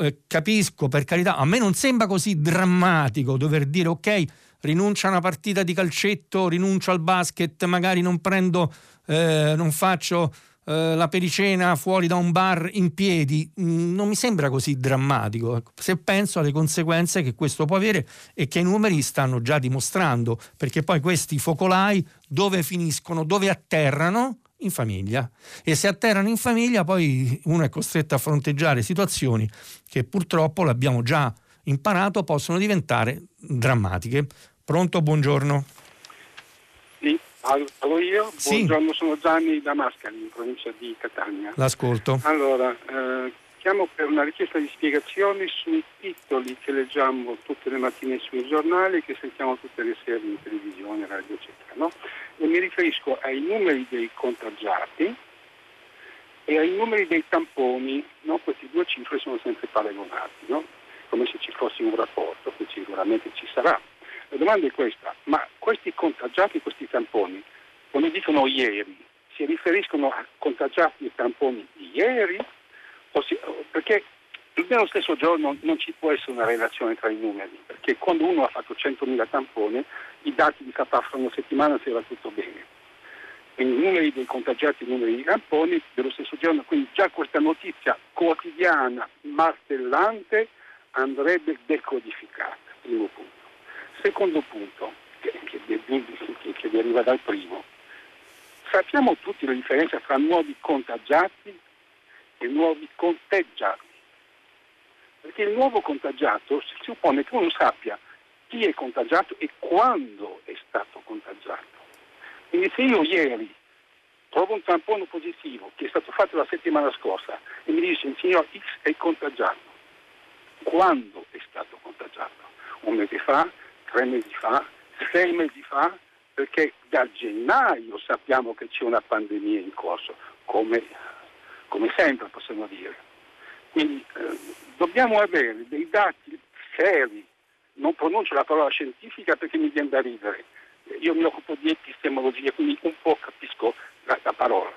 eh, capisco per carità, a me non sembra così drammatico dover dire ok, rinuncio a una partita di calcetto, rinuncio al basket, magari non prendo, eh, non faccio eh, la pericena fuori da un bar in piedi, mm, non mi sembra così drammatico. Ecco, se penso alle conseguenze che questo può avere e che i numeri stanno già dimostrando, perché poi questi focolai dove finiscono, dove atterrano? In famiglia e se atterrano in famiglia poi uno è costretto a fronteggiare situazioni che purtroppo l'abbiamo già imparato possono diventare drammatiche. Pronto, buongiorno. Sì, parlo io. Sì. Buongiorno, sono Gianni da Mascali, in provincia di Catania. L'ascolto. Allora, eh, chiamo per una richiesta di spiegazioni sui titoli che leggiamo tutte le mattine sui giornali, che sentiamo tutte le sere in televisione, radio, eccetera. No? E mi riferisco ai numeri dei contagiati e ai numeri dei tamponi. No? Queste due cifre sono sempre paragonate, no? come se ci fosse un rapporto, che sicuramente ci sarà. La domanda è questa, ma questi contagiati, questi tamponi, come dicono ieri, si riferiscono a contagiati e tamponi di ieri? perché nello stesso giorno non ci può essere una relazione tra i numeri, perché quando uno ha fatto 100.000 tamponi, i dati di fra una settimana se va tutto bene. Quindi i numeri dei contagiati i numeri di tamponi dello stesso giorno, quindi già questa notizia quotidiana, martellante, andrebbe decodificata, primo punto. Secondo punto, che, che, che, che deriva dal primo, sappiamo tutti la differenza tra nuovi contagiati e nuovi conteggiati. Perché il nuovo contagiato si suppone che uno sappia chi è contagiato e quando è stato contagiato. Quindi se io ieri trovo un tampone positivo che è stato fatto la settimana scorsa e mi dice il signor X è contagiato, quando è stato contagiato? Un mese fa, tre mesi fa, sei mesi fa, perché da gennaio sappiamo che c'è una pandemia in corso, come come sempre possiamo dire. Quindi eh, dobbiamo avere dei dati seri, non pronuncio la parola scientifica perché mi viene da ridere, io mi occupo di epistemologia, quindi un po' capisco la, la parola.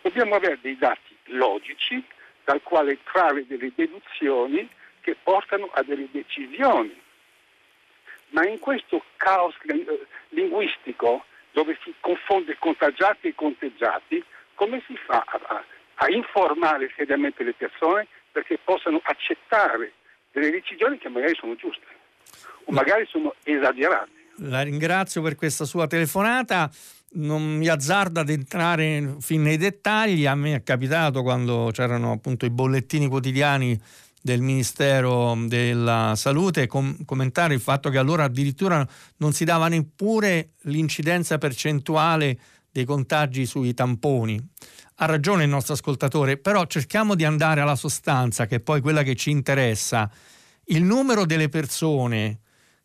Dobbiamo avere dei dati logici dal quale trarre delle deduzioni che portano a delle decisioni. Ma in questo caos eh, linguistico dove si confonde contagiati e conteggiati, come si fa a, a informare seriamente le persone perché possano accettare delle decisioni che magari sono giuste o magari sono esagerate. La ringrazio per questa sua telefonata. Non mi azzardo ad entrare fin nei dettagli. A me è capitato quando c'erano appunto i bollettini quotidiani del Ministero della Salute com- commentare il fatto che allora addirittura non si dava neppure l'incidenza percentuale dei contagi sui tamponi. Ha ragione il nostro ascoltatore, però cerchiamo di andare alla sostanza, che è poi quella che ci interessa. Il numero delle persone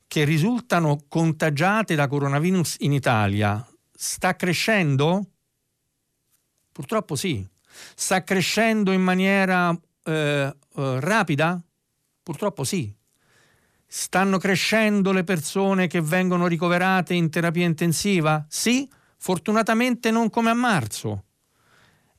che risultano contagiate da coronavirus in Italia sta crescendo? Purtroppo sì. Sta crescendo in maniera eh, eh, rapida? Purtroppo sì. Stanno crescendo le persone che vengono ricoverate in terapia intensiva? Sì, fortunatamente non come a marzo.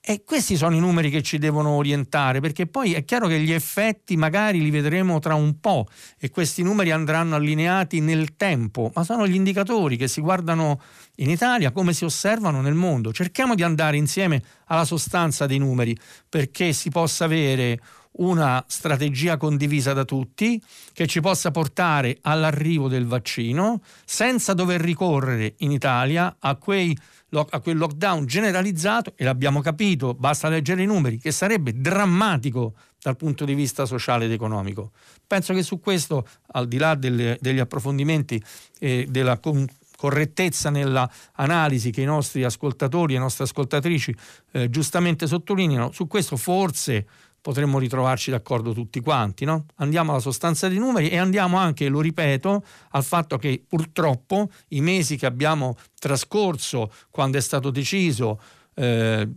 E questi sono i numeri che ci devono orientare, perché poi è chiaro che gli effetti magari li vedremo tra un po' e questi numeri andranno allineati nel tempo, ma sono gli indicatori che si guardano in Italia come si osservano nel mondo. Cerchiamo di andare insieme alla sostanza dei numeri perché si possa avere una strategia condivisa da tutti che ci possa portare all'arrivo del vaccino senza dover ricorrere in Italia a, quei, a quel lockdown generalizzato, e l'abbiamo capito, basta leggere i numeri, che sarebbe drammatico dal punto di vista sociale ed economico. Penso che su questo, al di là delle, degli approfondimenti e della con, correttezza nella analisi che i nostri ascoltatori e le nostre ascoltatrici eh, giustamente sottolineano, su questo forse potremmo ritrovarci d'accordo tutti quanti. No? Andiamo alla sostanza dei numeri e andiamo anche, lo ripeto, al fatto che purtroppo i mesi che abbiamo trascorso quando è stato deciso, eh,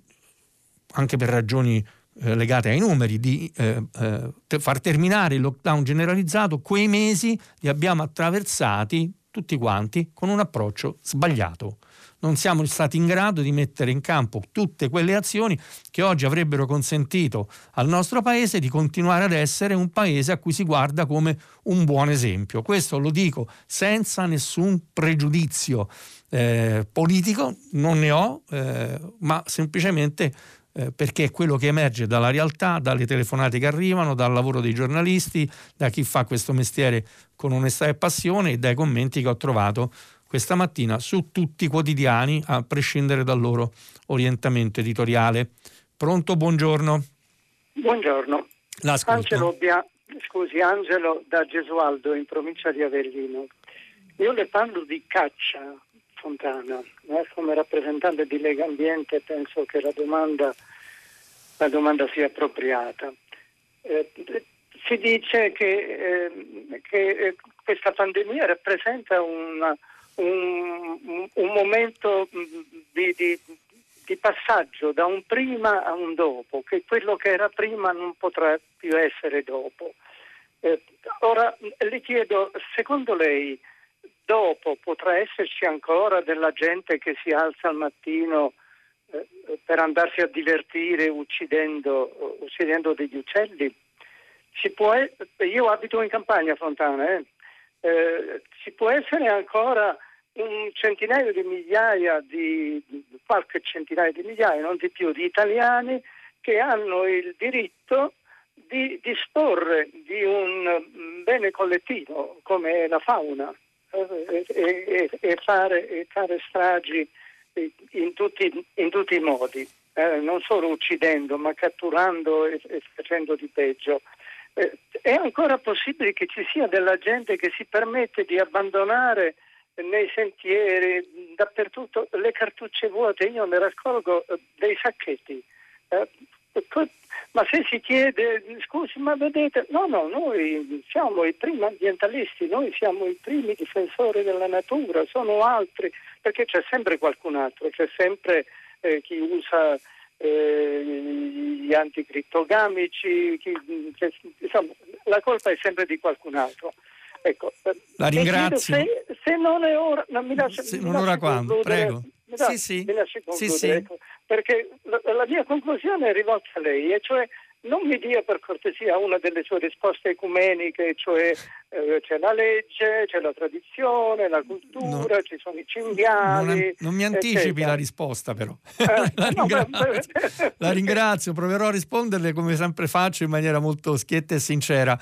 anche per ragioni eh, legate ai numeri, di eh, eh far terminare il lockdown generalizzato, quei mesi li abbiamo attraversati tutti quanti con un approccio sbagliato non siamo stati in grado di mettere in campo tutte quelle azioni che oggi avrebbero consentito al nostro paese di continuare ad essere un paese a cui si guarda come un buon esempio. Questo lo dico senza nessun pregiudizio eh, politico, non ne ho, eh, ma semplicemente eh, perché è quello che emerge dalla realtà, dalle telefonate che arrivano, dal lavoro dei giornalisti, da chi fa questo mestiere con onestà e passione e dai commenti che ho trovato questa mattina su tutti i quotidiani, a prescindere dal loro orientamento editoriale. Pronto, buongiorno. Buongiorno. Angelo, Bia... Scusi, Angelo da Gesualdo in provincia di Avellino. Io le parlo di caccia Fontana, eh? come rappresentante di Lega Ambiente penso che la domanda, la domanda sia appropriata. Eh, si dice che, eh, che eh, questa pandemia rappresenta una, un, un momento di, di, di, passaggio da un prima a un dopo, che quello che era prima non potrà più essere dopo. Eh, ora le chiedo, secondo lei, dopo potrà esserci ancora della gente che si alza al mattino eh, per andarsi a divertire uccidendo, uccidendo degli uccelli? Può, io abito in campagna Fontana, eh? Eh, ci può essere ancora un centinaio di migliaia di qualche centinaio di migliaia, non di più, di italiani che hanno il diritto di disporre di un bene collettivo come la fauna eh, e, e, e, fare, e fare, stragi in tutti, in tutti i modi, eh, non solo uccidendo ma catturando e, facendo di peggio. Eh, è ancora possibile che ci sia della gente che si permette di abbandonare nei sentieri, dappertutto le cartucce vuote, io ne raccolgo eh, dei sacchetti. Eh, ma se si chiede, scusi, ma vedete, no, no, noi siamo i primi ambientalisti, noi siamo i primi difensori della natura, sono altri, perché c'è sempre qualcun altro, c'è sempre eh, chi usa gli anticrittogamici, chi, cioè, insomma, la colpa è sempre di qualcun altro. Ecco, la ringrazio. Se, se, non è ora, non mi lascia, se, mi non ora quando, prego. Mi sì, sì. Mi lasci concludere, sì. Ecco, perché la, la, mia conclusione è rivolta a lei, e cioè non mi dia per cortesia una delle sue risposte ecumeniche, cioè eh, c'è la legge, c'è la tradizione, la cultura, no, ci sono i cinghiali. Non, non mi anticipi eccetera. la risposta però. Eh, la, ringrazio. la, ringrazio. proverò a risponderle come sempre faccio in maniera molto schietta e sincera.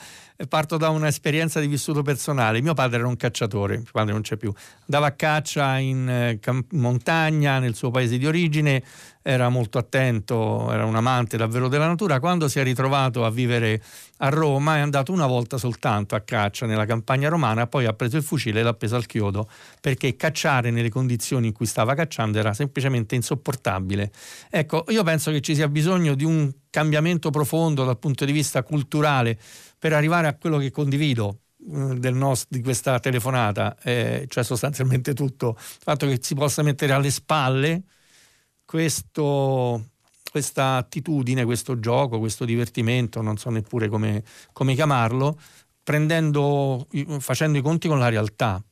Parto da un'esperienza di vissuto personale. Mio padre era un cacciatore, mio padre non c'è più. Andava a caccia in eh, montagna nel suo paese di origine era molto attento, era un amante davvero della natura. Quando si è ritrovato a vivere a Roma è andato una volta soltanto a caccia nella campagna romana, poi ha preso il fucile e l'ha appeso al chiodo perché cacciare nelle condizioni in cui stava cacciando era semplicemente insopportabile. Ecco, io penso che ci sia bisogno di un cambiamento profondo dal punto di vista culturale per arrivare a quello che condivido eh, nostro, di questa telefonata, eh, cioè sostanzialmente tutto, il fatto che si possa mettere alle spalle questo, questa attitudine, questo gioco, questo divertimento, non so neppure come, come chiamarlo, prendendo, facendo i conti con la realtà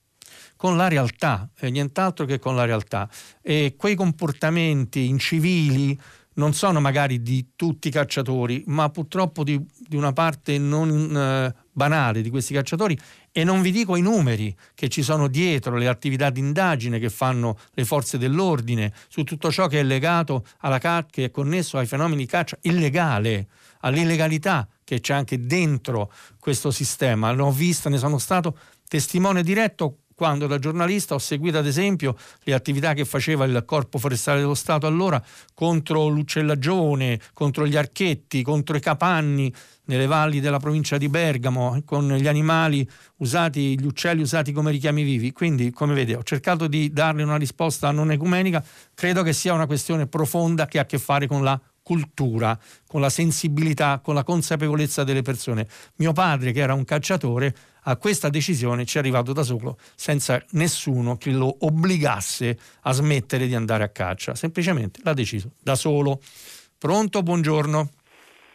con la realtà, e nient'altro che con la realtà. E quei comportamenti incivili non sono magari di tutti i cacciatori, ma purtroppo di, di una parte non eh, banale di questi cacciatori e non vi dico i numeri che ci sono dietro, le attività di indagine che fanno le forze dell'ordine su tutto ciò che è legato alla caccia, che è connesso ai fenomeni di caccia illegale, all'illegalità che c'è anche dentro questo sistema. L'ho vista, ne sono stato testimone diretto quando da giornalista ho seguito ad esempio le attività che faceva il Corpo Forestale dello Stato allora contro l'uccellagione, contro gli archetti, contro i capanni nelle valli della provincia di Bergamo, con gli animali usati, gli uccelli usati come richiami vivi. Quindi, come vede, ho cercato di darle una risposta non ecumenica, credo che sia una questione profonda che ha a che fare con la cultura, con la sensibilità, con la consapevolezza delle persone. Mio padre, che era un cacciatore, a questa decisione ci è arrivato da solo, senza nessuno che lo obbligasse a smettere di andare a caccia. Semplicemente l'ha deciso da solo. Pronto? Buongiorno.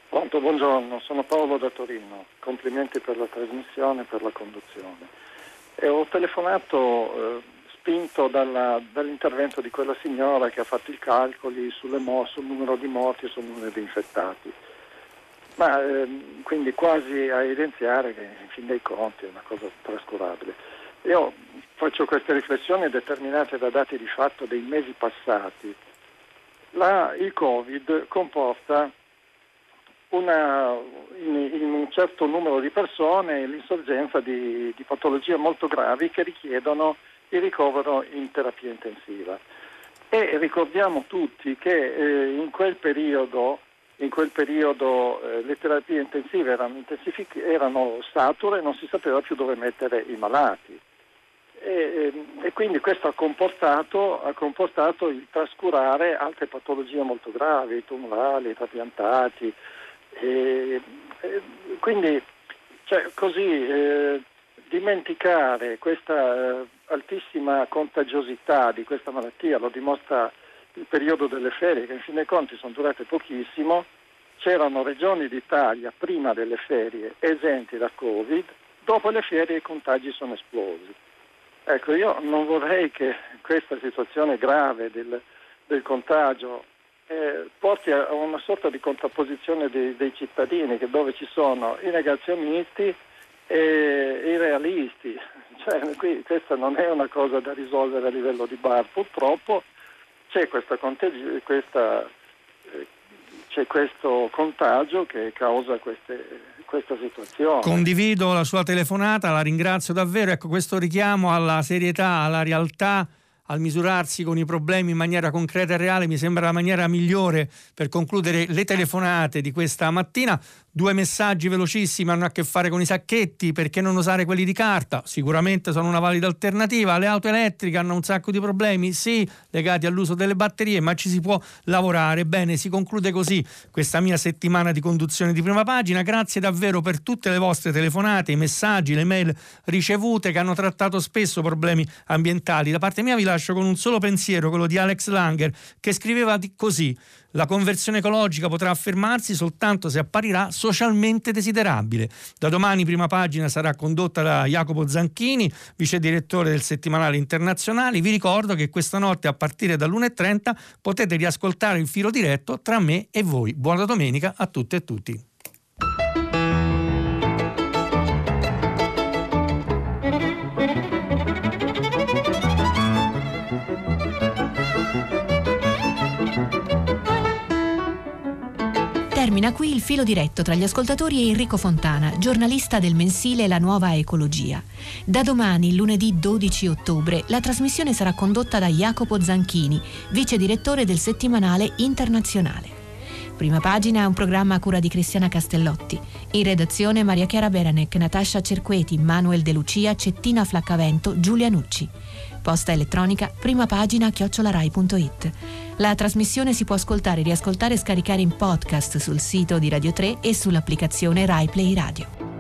Pronto, buongiorno, sono Paolo da Torino. Complimenti per la trasmissione e per la conduzione. E ho telefonato eh, spinto dalla, dall'intervento di quella signora che ha fatto i calcoli mo- sul numero di morti e sul numero di infettati. Ma ehm, quindi quasi a evidenziare che in fin dei conti è una cosa trascurabile. Io faccio queste riflessioni determinate da dati di fatto dei mesi passati. La, il Covid comporta una, in, in, un certo numero di persone l'insorgenza di, di patologie molto gravi che richiedono il ricovero in terapia intensiva. E ricordiamo tutti che eh, in quel periodo, in quel periodo eh, le terapie intensive erano, intensific- erano sature e non si sapeva più dove mettere i malati. E, ehm, e quindi questo ha comportato, ha comportato, il trascurare altre patologie molto gravi, tumorali, trapiantati. E, e quindi cioè, così eh, dimenticare questa eh, altissima contagiosità di questa malattia, lo dimostra il periodo delle ferie, che in fin dei conti sono durate pochissimo, c'erano regioni d'Italia prima delle ferie esenti da Covid, dopo le ferie i contagi sono esplosi. Ecco, io non vorrei che questa situazione grave del, del contagio eh, porti a una sorta di contrapposizione dei, dei cittadini, dove ci sono i negazionisti e i realisti. Cioè, qui, questa non è una cosa da risolvere a livello di bar, purtroppo c'è, questa, questa, eh, c'è questo contagio che causa queste, questa situazione. Condivido la sua telefonata, la ringrazio davvero. Ecco, questo richiamo alla serietà, alla realtà al misurarsi con i problemi in maniera concreta e reale mi sembra la maniera migliore per concludere le telefonate di questa mattina. Due messaggi velocissimi hanno a che fare con i sacchetti, perché non usare quelli di carta? Sicuramente sono una valida alternativa. Le auto elettriche hanno un sacco di problemi, sì, legati all'uso delle batterie, ma ci si può lavorare. Bene, si conclude così questa mia settimana di conduzione di prima pagina. Grazie davvero per tutte le vostre telefonate, i messaggi, le mail ricevute che hanno trattato spesso problemi ambientali. Da parte mia vi lascio con un solo pensiero, quello di Alex Langer, che scriveva così. La conversione ecologica potrà affermarsi soltanto se apparirà socialmente desiderabile. Da domani prima pagina sarà condotta da Jacopo Zanchini, vice direttore del settimanale internazionale. Vi ricordo che questa notte a partire dall'1.30 potete riascoltare il filo diretto tra me e voi. Buona domenica a tutte e tutti. Termina qui il filo diretto tra gli ascoltatori e Enrico Fontana, giornalista del mensile La Nuova Ecologia. Da domani, lunedì 12 ottobre, la trasmissione sarà condotta da Jacopo Zanchini, vice direttore del settimanale Internazionale. Prima pagina è un programma a cura di Cristiana Castellotti. In redazione Maria Chiara Beranec, Natascia Cerqueti, Manuel De Lucia, Cettina Flaccavento, Giulia Nucci. Posta elettronica, prima pagina chiocciolarai.it. La trasmissione si può ascoltare, riascoltare e scaricare in podcast sul sito di Radio 3 e sull'applicazione Rai Play Radio.